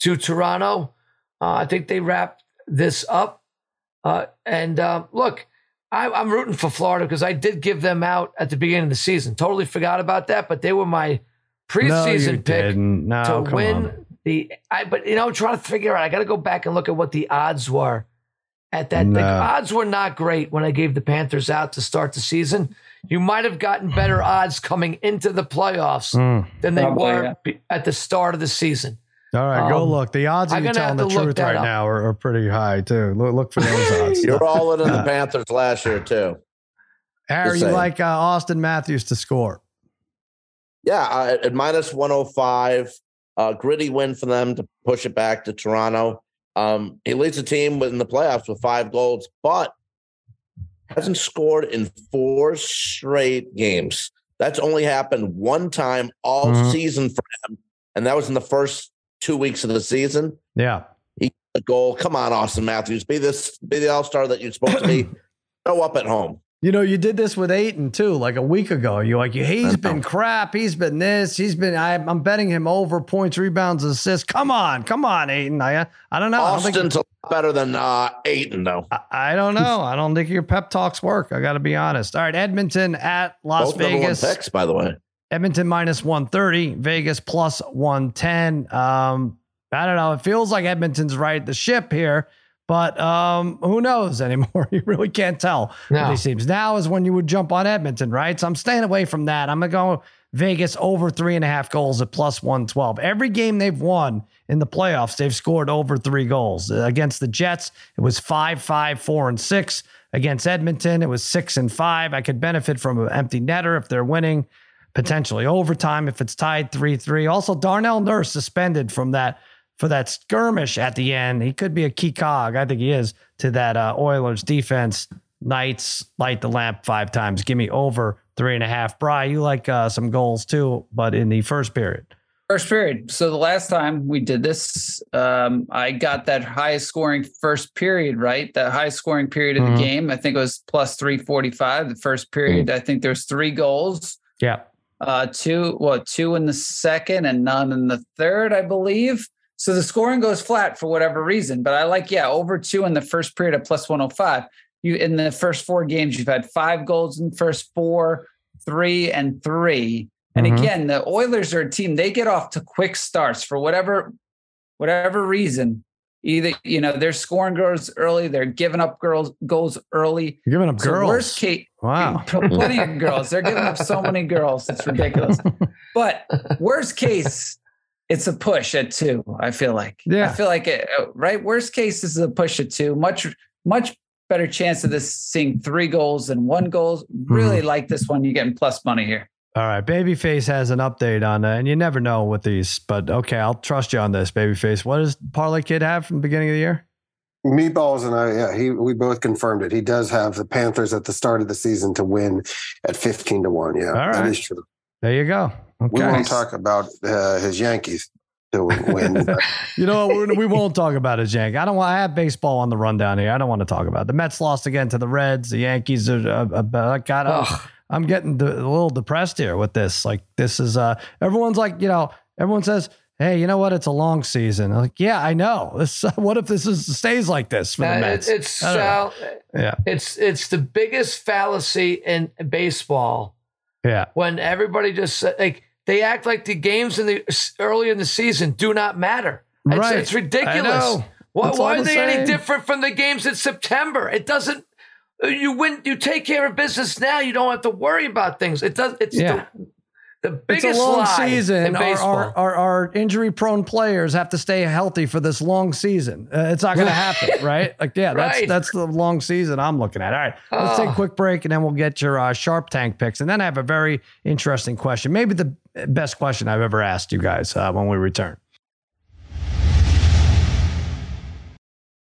to Toronto. Uh, I think they wrap this up. Uh, and uh, look, I, I'm rooting for Florida because I did give them out at the beginning of the season. Totally forgot about that, but they were my preseason no, pick no, to win on. the. I but you know, I'm trying to figure out. I got to go back and look at what the odds were at that. No. The odds were not great when I gave the Panthers out to start the season. You might have gotten better odds coming into the playoffs mm. than they Probably, were yeah. at the start of the season. All right, um, go look. The odds of you telling the truth right up. now are, are, pretty high too. Look, look for those odds. You're all in the Panthers last year too. Harry, you like uh, Auston Matthews to score? Yeah, uh, at minus 105, uh, gritty win for them to push it back to Toronto. Um, he leads the team in the playoffs with five goals, but hasn't scored in four straight games. That's only happened one time all mm-hmm. season for him, and that was in the first two weeks of the season. Yeah, he a goal. Come on, Auston Matthews, be this, be the all star that you're supposed to be. Show up at home. You know, you did this with Ayton too, like a week ago. You're like, he's been crap. He's been this. He's been. I, am betting him over points, rebounds, assists. Come on, come on, Ayton. I, I don't know. Auston's don't think, a lot better than uh, Ayton, though. I, I, don't know. I don't think your pep talks work. I got to be honest. All right, Edmonton at Las Both Vegas. Picks, by the way. Edmonton minus 130, Vegas plus 110. Um, I don't know. It feels like Edmonton's right the ship here. But um, who knows anymore? You really can't tell no. these teams. Now is when you would jump on Edmonton, right? So I'm staying away from that. I'm going to go Vegas over three and a half goals at plus 112. Every game they've won in the playoffs, they've scored over three goals. Against the Jets, it was 5 5, 4 and 6. Against Edmonton, it was 6 and 5. I could benefit from an empty netter if they're winning, potentially overtime if it's tied 3 3. Also, Darnell Nurse suspended from that for that skirmish at the end. He could be a key cog. I think he is to that uh, Oilers defense. Knights light the lamp five times. Give me over three and a half. Bry, you like uh, some goals too, but in the first period. First period. So the last time we did this, um, I got that highest scoring first period, right? The highest scoring period of mm-hmm. the game. I think it was plus 345. The first period, mm-hmm. I think there's three goals. Yeah. Uh, two, well, two in the second and none in the third, I believe. So the scoring goes flat for whatever reason. But I like, yeah, over two in the first period at plus 105. You in the first four games, you've had five goals in the first four, three, and three. And mm-hmm. again, the Oilers are a team, they get off to quick starts for whatever whatever reason. Either, you know, they're scoring goals early, they're giving up girls goals early. You're giving up so girls. Worst case, wow. Plenty of girls. They're giving up so many girls. It's ridiculous. But worst case, it's a push at two. I feel like. Yeah. I feel like it. Uh, right. Worst case this is a push at two. Much much better chance of this seeing three goals than one goals. Really mm. like this one. You're getting plus money here. All right, Babyface has an update on that, and you never know with these, but okay, I'll trust you on this, Babyface. What does Parlay Kid have from the beginning of the year? Meatballs and I, yeah, he we both confirmed it. He does have the Panthers at the start of the season to win at fifteen to one. Yeah, All right. that is true. There you go. Okay. We won't talk about uh, his Yankees till we win. you know, we're, we won't talk about his Yankees. I don't want. I have baseball on the rundown here. I don't want to talk about it. the Mets lost again to the Reds. The Yankees are. Uh, uh, God, I'm, I'm getting de- a little depressed here with this. Like this is. uh Everyone's like, you know, everyone says. Hey, you know what? It's a long season. I'm like, yeah, I know. This, what if this is stays like this for the Uh, Mets? it's I. Sal, yeah, it's it's the biggest fallacy in baseball yeah. when everybody just like they act like the games in the early in the season do not matter. It's, Right. it's ridiculous. Why, why are the they any different from the games in September? It doesn't. Uh, you win. You take care of business now. You don't have to worry about things. It does. It's Yeah. the, the It's a long season. Our, our, our, our injury prone players have to stay healthy for this long season. Uh, it's not going to happen, right? Like, yeah, that's Right. that's the long season I'm looking at. All right, let's take a quick break and then we'll get your uh, Sharp Tank picks. And then I have a very interesting question, maybe the best question I've ever asked you guys uh, when we return.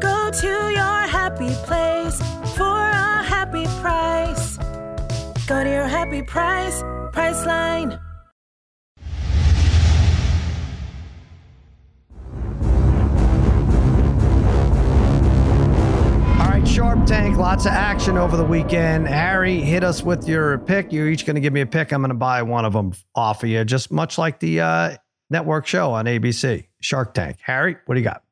Go to your happy place for a happy price. Go to your happy price, Priceline. All right, Sharp Tank, lots of action over the weekend. Harry, hit us with your pick. You're each going to give me a pick. I'm going to buy one of them off of you, just much like the uh, network show on ABC, Shark Tank. Harry, what do you got?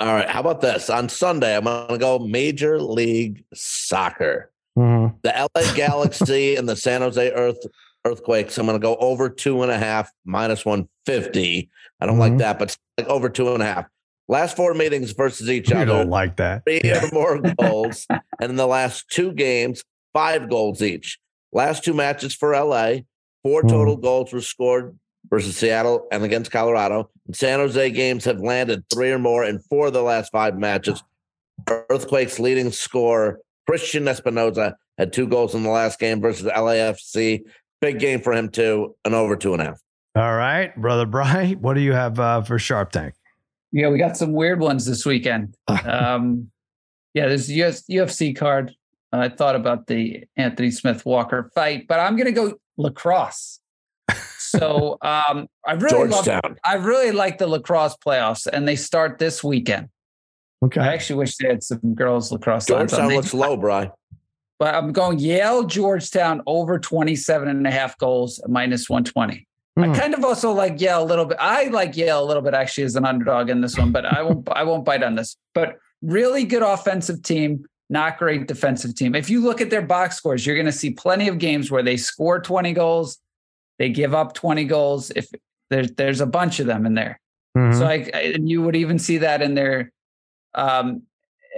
All right. How about this? On Sunday, I'm going to go Major League Soccer. Mm-hmm. The LA Galaxy and the San Jose Earth Earthquakes. I'm going to go over two and a half, minus 150. I don't Mhm. like that, but like over two and a half. Last four meetings versus each You other. don't like that. three or more goals. And in the last two games, five goals each. Last two matches for LA, four Hmm. total goals were scored versus Seattle and against Colorado. And San Jose games have landed three or more in four of the last five matches. Earthquakes leading scorer Cristian Espinoza had two goals in the last game versus LAFC. Big game for him too, an over two and a half. All right, brother Brian, what do you have uh, for Sharp Tank? Yeah, we got some weird ones this weekend. Um, yeah, there's a US, UFC card. I thought about the Anthony Smith Walker fight, but I'm going to go lacrosse. So um, I really love, I really like the lacrosse playoffs, and they start this weekend. Okay. I actually wish they had some girls lacrosse. Georgetown looks low, Bry. but I'm going Yale, Georgetown over 27 and a half goals, minus 120. Hmm. I kind of also like Yale a little bit. I like Yale a little bit actually as an underdog in this one, but I won't I won't bite on this. But really good offensive team, not great defensive team. If you look at their box scores, you're going to see plenty of games where they score 20 goals, they give up 20 goals. If there's there's a bunch of them in there. Mhm. So I, I- and you would even see that in their um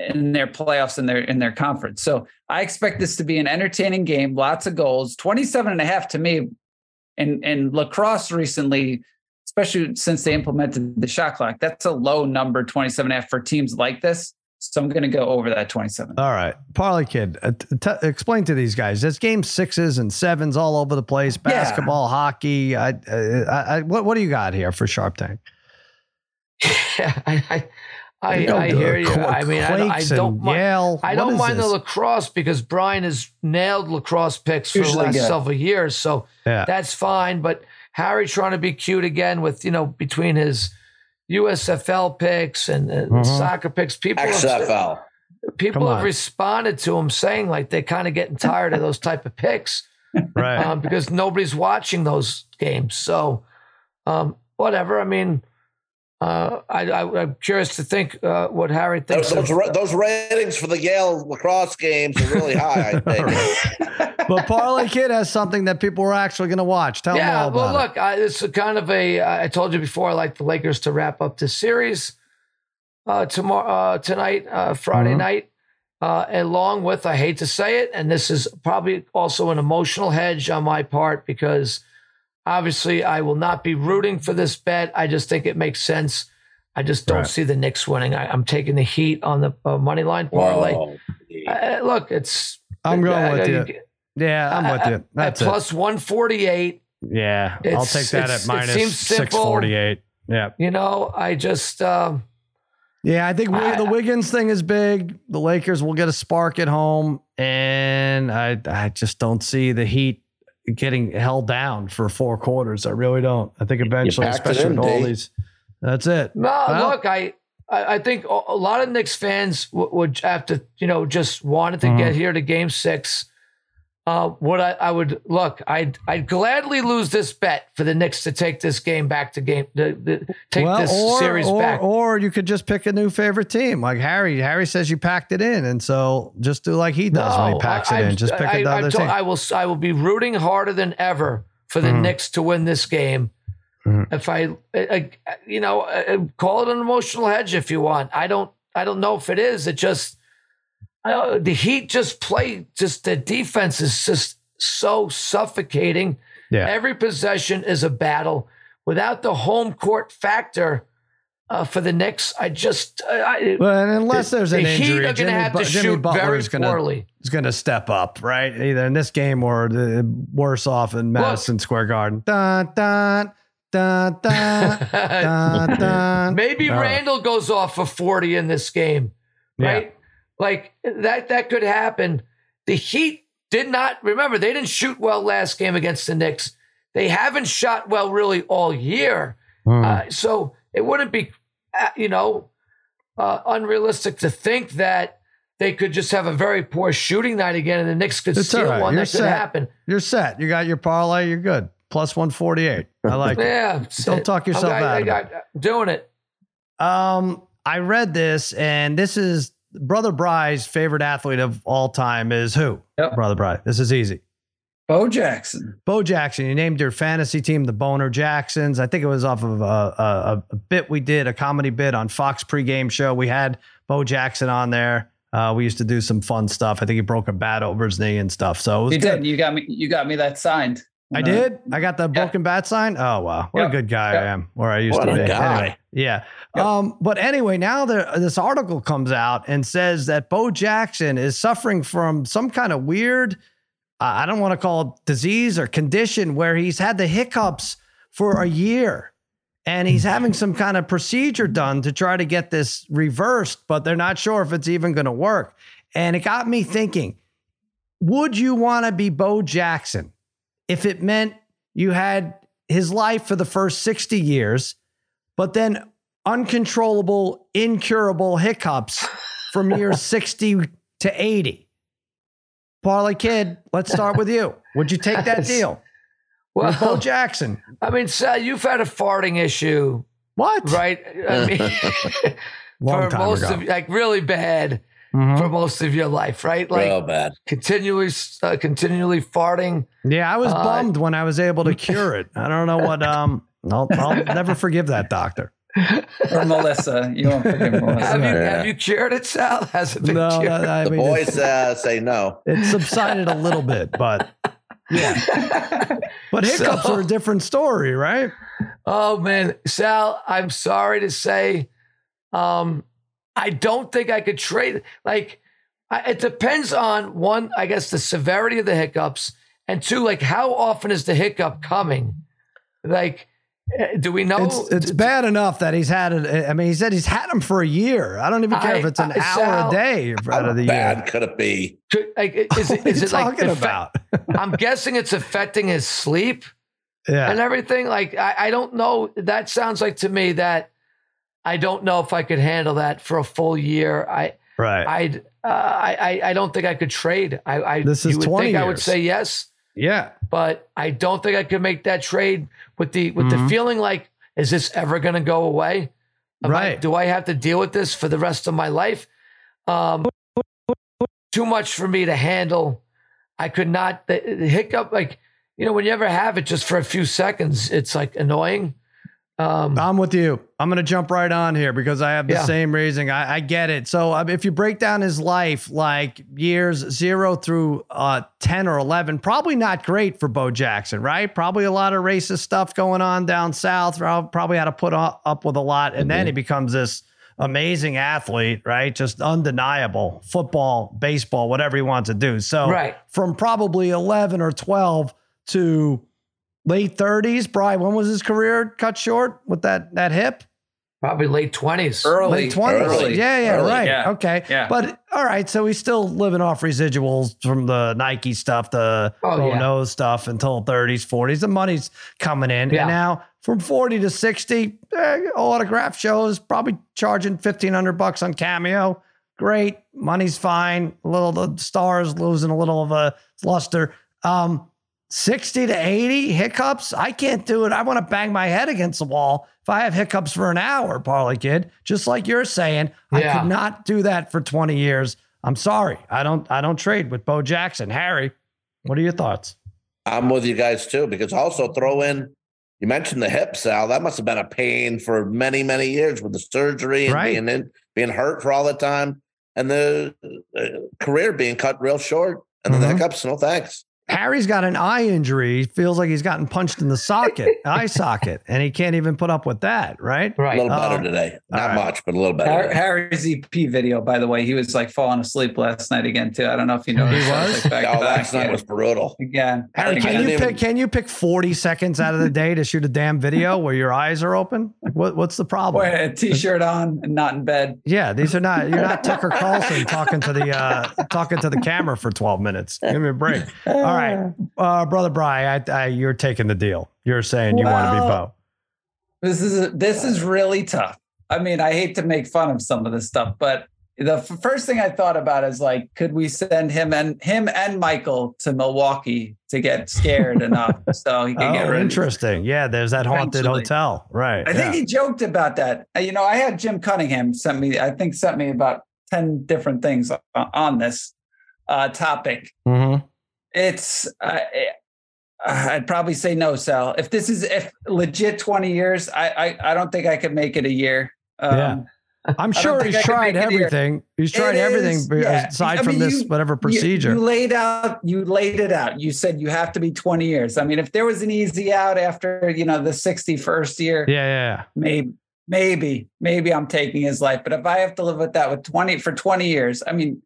in their playoffs in their in their conference. So I expect this to be an entertaining game, lots of goals. 27 and a half to me and and lacrosse recently especially since they implemented the shot clock. That's a low number 27 and a half for teams like this. So I'm going to go over that 27. All right, Parlay Kid, uh, t- t- explain to these guys. There's game sixes and sevens all over the place. Yeah. Basketball, hockey. I, uh, I, I, what, what do you got here for Sharp Tank? Yeah, I, I, I, You know, I hear you. Qu- I mean, I, don't- I don't mind. Yale. I don't is mind the lacrosse because Brian has nailed lacrosse picks for the last good. several years, so Yeah. that's fine. But Harry trying to be cute again with you know between his USFL picks and uh, Mhm. soccer picks, people have, people have responded to him saying like they're kind of getting tired of those type of picks right. um, because nobody's watching those games. So, um, whatever. I mean, Uh, I, I, am curious to think uh, what Harry thinks. Those, those, those, ratings for the Yale lacrosse games are really high. I think. but Parlay Kid has something that people are actually going to watch. Tell yeah, them all well, look, it. I, it's kind of a. I told you before. I like the Lakers to wrap up this series uh, tomorrow, uh, tonight, uh, Friday mm-hmm. night, uh, along with. I hate to say it, and this is probably also an emotional hedge on my part because Obviously, I will not be rooting for this bet. I just think it makes sense. I just don't right. see the Knicks winning. I, am taking the Heat on the uh, money line parlay. Uh, look, it's. I'm going uh, with you. Yeah, I'm with you. That's at plus 148. Yeah, I'll take that at minus 648. Yeah. You know, I just. Um, yeah, I think I, the Wiggins thing is big. The Lakers will get a spark at home, and I I just don't see the Heat getting held down for four quarters. I really don't. I think eventually, especially with all these, that's it. No, well, look, I I think a lot of Knicks fans would have to, you know, just wanted to mm-hmm. get here to Game Six uh, what I, I, would look, I'd I'd gladly lose this bet for the Knicks to take this game back to game to, to take well, this or, series or, back. Or you could just pick a new favorite team, like Harry. Harry says you packed it in, and so just do like he does no, when he packs I, it in. Just pick I, another I, team. I will I will be rooting harder than ever for the mm-hmm. Knicks to win this game. Mm-hmm. If I, I, you know, call it an emotional hedge if you want. I don't I don't know if it is. It just uh, the Heat just play, just the defense is just so suffocating. Yeah. Every possession is a battle. Without the home court factor uh, for the Knicks, I just. I, well, unless the, there's an the injury, Heat are going to have to Jimmy shoot Butler very is gonna, poorly. Going to step up, right? Either in this game or the worse off in Madison Look, Square Garden. Dun, dun, dun, dun, dun, dun. Maybe Randle goes off for 40 in this game, right? Yeah. Like that that could happen. The Heat did not remember they didn't shoot well last game against the Knicks. They haven't shot well really all year. Mm. Uh, so it wouldn't be, uh, you know, uh, unrealistic to think that they could just have a very poor shooting night again, and the Knicks could it's steal right. one. You're that set. could happen. You're set. You got your parlay. You're good. Plus one forty eight. I like yeah, it. Don't talk yourself I, out. I, I got doing it. Um, I read this, and this is Brother Bry's favorite athlete of all time is who? Yep. Brother Bry. This is easy. Bo Jackson. Bo Jackson. You named your fantasy team the Boner Jacksons. I think it was off of a, a, a bit we did, a comedy bit on Fox pregame show. We had Bo Jackson on there. Uh, we used to do some fun stuff. I think he broke a bat over his knee and stuff. So it was you good. did. You got me. You got me that signed. I did. I got the broken bat sign. Oh wow, what yep. a good guy yep. I am. Or I used what to be. Anyway, yeah. Yep. Um, but anyway, now there, this article comes out and says that Bo Jackson is suffering from some kind of weird, uh, I don't want to call it disease or condition, where he's had the hiccups for a year, and he's having some kind of procedure done to try to get this reversed, but they're not sure if it's even going to work. And it got me thinking: Would you want to be Bo Jackson? If it meant you had his life for the first 60 years, but then uncontrollable, incurable hiccups from year 60 to 80. Parlay Kid, let's start with you. Would you take that deal? Well, Bo Jackson. I mean, Sal, you've had a farting issue. What? Right? I mean, for most ago. of like really bad mm-hmm. for most of your life, right? Like Real bad. Continually, uh, continually farting. Yeah, I was uh, bummed when I was able to cure it. I don't know what. Um, I'll, I'll never forgive that doctor. or Melissa. You won't forgive Melissa. Have you, yeah. have you cured it, Sal? Has it been no, cured? I the mean, boys uh, say no. It subsided a little bit, but yeah. But hiccups so, are a different story, right? Oh man, Sal, I'm sorry to say, um, I don't think I could trade. Like, I, it depends on one, I guess, the severity of the hiccups, and two, like, how often is the hiccup coming? Like, eh, do we know? It's, it's bad enough that he's had it. I mean, he said he's had them for a year. I don't even care I, if it's an I, hour Sal, a day out of the bad year. could it be? Could, like, is it, is it like talking about? I'm guessing it's affecting his sleep yeah. and everything. Like, I, I don't know. That sounds like to me that I don't know if I could handle that for a full year. I right. I'd uh, I I don't think I could trade. I, I this is you would 20 think years. I would say yes. Yeah, but I don't think I could make that trade with the with mm-hmm. the feeling like is this ever going to go away? Am I- Right. do I have to deal with this for the rest of my life? Um, too much for me to handle. I could not the, the hiccup like you know when you ever have it just for a few seconds, it's like annoying. Um, I'm with you. I'm going to jump right on here because I have the Yeah. same reasoning. I, I get it. So um, if you break down his life, like years zero through uh, 10 or 11, probably not great for Bo Jackson, right? Probably a lot of racist stuff going on down south. Probably had to put up, up with a lot. And then he becomes this amazing athlete, right? Just undeniable football, baseball, whatever he wants to do. So Right. from probably 11 or 12 to late 30s, Brian, when was his career cut short with that that hip? probably late twenties. Early. Late 20s. Early. Yeah, yeah, Early, right. yeah. Okay. Yeah. But all right, so he's still living off residuals from the Nike stuff, the Oh, Bo yeah. Knows stuff until 30s, 40s. The money's coming in. Yeah. And now from 40 to 60, eh, autograph shows, probably charging 1500 bucks on Cameo. Great. Money's fine. A little, the stars losing a little of a luster. Um, 60 to 80 hiccups. I can't do it. I want to bang my head against the wall if I have hiccups for an hour, Parlay Kid. Just like you're saying, I could not do that for 20 years. I'm sorry. I don't I don't trade with Bo Jackson. Harry, what are your thoughts? I'm with you guys too, because also throw in, you mentioned the hip, Sal. That must have been a pain for many, many years with the surgery and Right. being in, being hurt for all the time, and the uh, career being cut real short, and then Mhm. the hiccups. No thanks. Harry's got an eye injury. He feels like he's gotten punched in the socket, eye socket, and he can't even put up with that, right? Right. A Right. little better Um, today. Not right. much, but a little better. Har- Harry's EP video, by the way, he was like falling asleep last night again too. I don't know if you know. He was? Like, back to oh, back, last night was brutal. again. Harry, can didn't you even- pick can you pick 40 seconds out of the day to shoot a damn video where your eyes are open? Like what, what's the problem? Wearing a t-shirt on and not in bed. Yeah, these are not. You're not Tucker Carlson talking to the uh, talking to the camera for 12 minutes. Give me a break. All right, uh, brother Bry, I, I, you're taking the deal. You're saying you want to be Well- Bo. This is this is really tough. I mean, I hate to make fun of some of this stuff, but the f- first thing I thought about is like, could we send him and him and Michael to Milwaukee to get scared enough so he can get Oh, rid interesting. Yeah, there's that haunted Eventually. hotel. Right. I think he joked about that. Uh, You know, I had Jim Cunningham sent me, I think, sent me about 10 different things o- on this uh, topic. hmm It's, uh, I'd probably say no, Sal. If this is if legit 20 years, I, I, I don't think I could make it a year. Um, Yeah. I'm sure he's tried make it here. everything. He's tried It everything is, yeah. aside I from mean, this you- whatever procedure. You, laid out, you laid it out. You said you have to be 20 years. I mean, if there was an easy out after, you know, the 61st year, yeah, yeah, maybe, maybe, maybe I'm taking his life. But if I have to live with that with 20 for 20 years, I mean,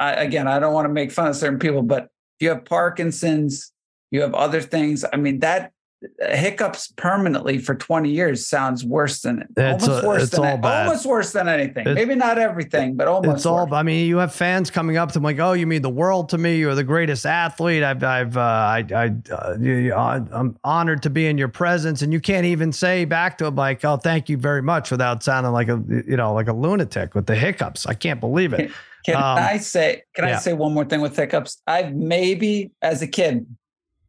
I, again, I don't want to make fun of certain people, but you have Parkinson's, you have other things. I mean, that hiccups permanently for 20 years sounds worse than It's, almost uh, worse it's than all almost worse than anything. It- Maybe not everything, but almost. It's all. worse. I mean, you have fans coming up to him like, "Oh, you mean the world to me? You're the greatest athlete. I've, I've, uh, I, I, uh, you- I'm honored to be in your presence." And you can't even say back to them like, "Oh, thank you very much," without sounding like a, you know, like a lunatic with the hiccups. I can't believe it. Can Um, I say? Can yeah. I say one more thing with hiccups? I've maybe, as a kid,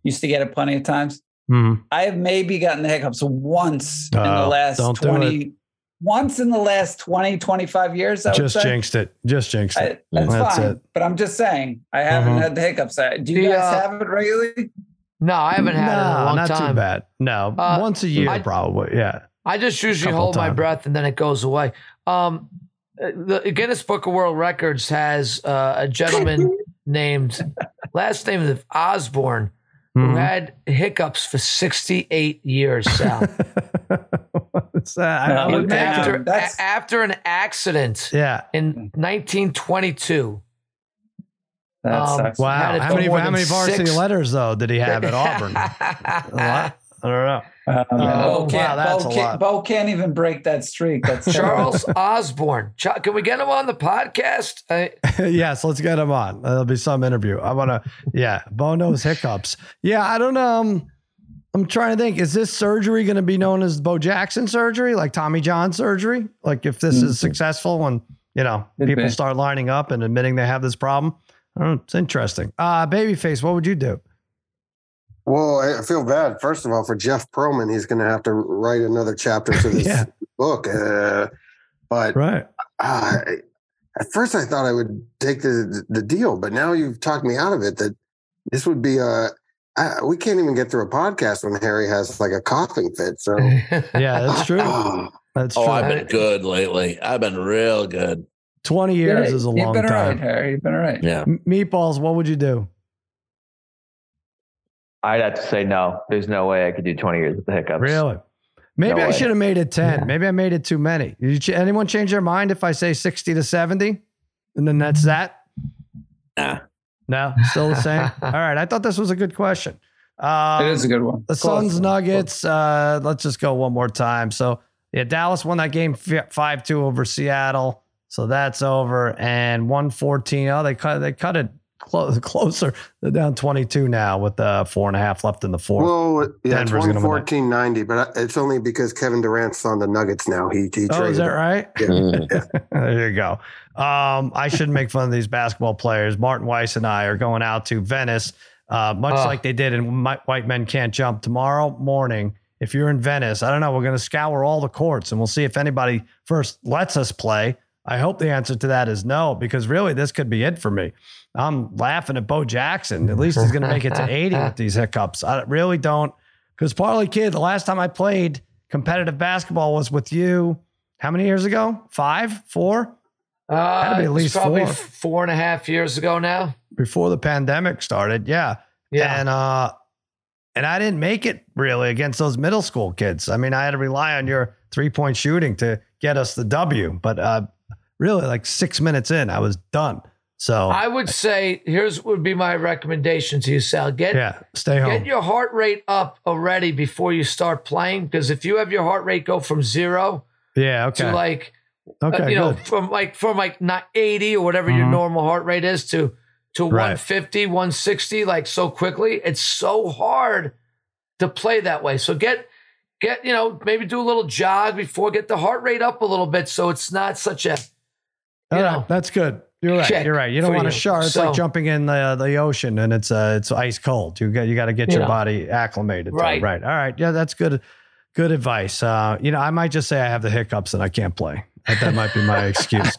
used to get it plenty of times. Mhm. I have maybe gotten the hiccups once in the Oh, last 20, once in the last 20, 25 years. I would Just say. jinxed it. Just jinxed I, it. that's, That's fine. it. But I'm just saying, I haven't Mhm. had the hiccups. Do you The, guys uh, have it regularly? No, I haven't had it in a No, long not time. too bad. No, Uh, once a year I- probably. Yeah. I just usually Couple hold my breath and then it goes away. Um, the Guinness Book of World Records has uh, a gentleman named last name is Osborne who Mhm. had hiccups for 68 years. Sal. What's that? I, I No, would after. That's- a- after an accident Yeah. in 1922. That um, sucks. Had Wow. How many how many varsity six- letters though did he have at Auburn? a lot. I don't know. Um, Oh, Bo, can't, that's Bo, can't. Bo can't even break that streak. That's. Charles Osborne. Ch- Can we get him on the podcast? I, yes, let's get him on. There'll be some interview. I want to. Yeah, Bo knows hiccups. Yeah, I don't know. Um, I'm trying to think. Is this surgery going to be known as Bo Jackson surgery, like Tommy John surgery? Like if this is successful and you know Could people be. start lining up and admitting they have this problem. I don't know. It's interesting. Uh, babyface, what would you do? Well, I feel bad. First of all, for Jeff Pearlman, he's going to have to write another chapter to this Yeah. book. Uh, but right. Uh, at first, I thought I would take the the deal, but now you've talked me out of it. That this would be a. I, we can't even get through a podcast when Harry has like a coughing fit. So yeah, that's true. That's oh, true. I've been good lately. I've been real good. 20 years Yeah, is a you've long been all time. right, Harry. You've been all right. Yeah. M- Meatballs, what would you do? I'd have to say no. There's no way I could do 20 years with the hiccups. Really? Maybe No I way. should have made it 10. Yeah. Maybe I made it too many. Did you anyone change their mind if I say 60 to 70? And then that's that? Nah. No, still the same. All right. I thought this was a good question. Um, it is a good one. The Close. Suns Nuggets. Uh, let's just go one more time. So yeah, Dallas won that game five two over Seattle. So that's over. And one fourteen. Oh, they cut they cut it clo- closer. They're down twenty two now with uh, four and a half left in the fourth. well, yeah, it's Denver's one gonna win that. fourteen ninety, but it's only because Kevin Durant's on the Nuggets now. He he oh, is that him. right? Mm. there you go. Um, I shouldn't make fun of these basketball players. Martin Weiss and I are going out to Venice, uh, much Oh. like they did in Mi- White Men Can't Jump tomorrow morning. If you're in Venice, I don't know. We're going to scour all the courts and we'll see if anybody first lets us play. I hope the answer to that is no, because really this could be it for me. I'm laughing at Bo Jackson. At least he's going to make it to 80 with these hiccups. I really don't, because Parlay Kid, the last time I played competitive basketball was with you. How many years ago? Five, four? Uh, Had to be at least probably four. four and a half years ago now. before the pandemic started. Yeah. Yeah. And uh and I didn't make it really against those middle school kids. I mean, I had to rely on your three-point shooting to get us the W, but uh really like 6 minutes in, I was done. So, I would say here's would be my recommendation to you, Sal. Get yeah, stay home. get your heart rate up already before you start playing. Because if you have your heart rate go from zero yeah, okay. to like uh, okay, you know from like from like not 80 or whatever your Mhm. normal heart rate is to to Right. 150 160 like so quickly it's so hard to play that way so get get you know maybe do a little jog before get the heart rate up a little bit so it's not such a All right, that's good. You're right. check You're right. You don't want to you. shower. It's So- like jumping in the the ocean and it's uh it's ice cold. You got you got to get You your know. body acclimated. to it. Right. Right. All right. Yeah, that's good. Good advice. Uh, you know, I might just say I have the hiccups and I can't play. That, that might be my excuse.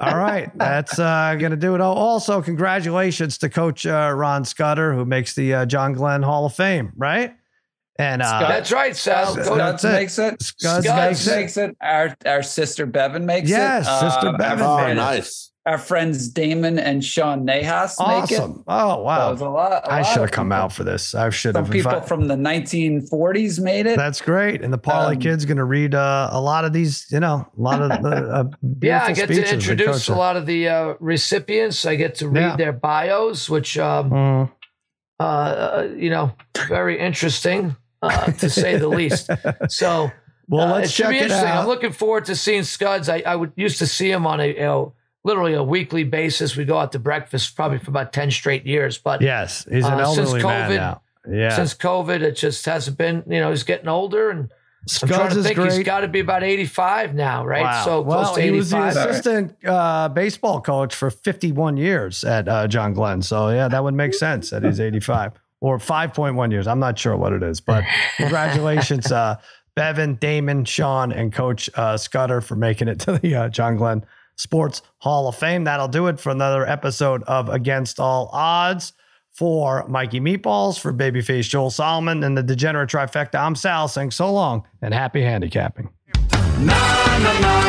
All right, that's uh, going to do it. Oh, also, congratulations to Coach uh, Ron Scudder, who makes the uh, John Glenn Hall of Fame, right? And uh, that's right sal That's Go- it. Scuds makes it. Scuds Scuds makes it. makes it. Our our sister Bevan makes Yes, it. Yes, sister Um, Bevan Oh, made friend- it. nice. Our friends Damon and Sean Nahas make it. Awesome. Oh, That wow. was a lot. a I lot should have come people. out for this. I should have Some have. people If I- from the 1940s made it. That's great. And the Parlay Um, Kid's going to read uh, a lot of these, you know, a lot of the uh, yeah i get speeches to introduce a lot of the uh, recipients i get to read Yeah. their bios which um, Mm. uh, you know, very interesting uh, to say the least. So, Well, uh, let's it should check be it interesting. out. I'm looking forward to seeing Scuds. I, I would used to see him on a, you know, literally a weekly basis. We go out to breakfast probably for about ten straight years. But yes, he's an uh, since elderly man COVID- now. Yeah. since COVID, it just hasn't been. You know, he's getting older, and I'm trying to is think He's got to be about 85 now, right? Wow. So well, close to he was the assistant uh, baseball coach for 51 years at uh, John Glenn. So yeah, that would make sense that he's 85 or 5.1 years. I'm not sure what it is, but congratulations, uh, Bevan, Damon, Sean, and Coach uh, Scudder for making it to the uh, John Glenn Sports Hall of Fame. That'll do it for another episode of Against All Odds. For Mikey Meatballs, for Babyface Joel Solomon, and the Degenerate Trifecta, I'm Sal saying so long and happy handicapping. Na, na, na,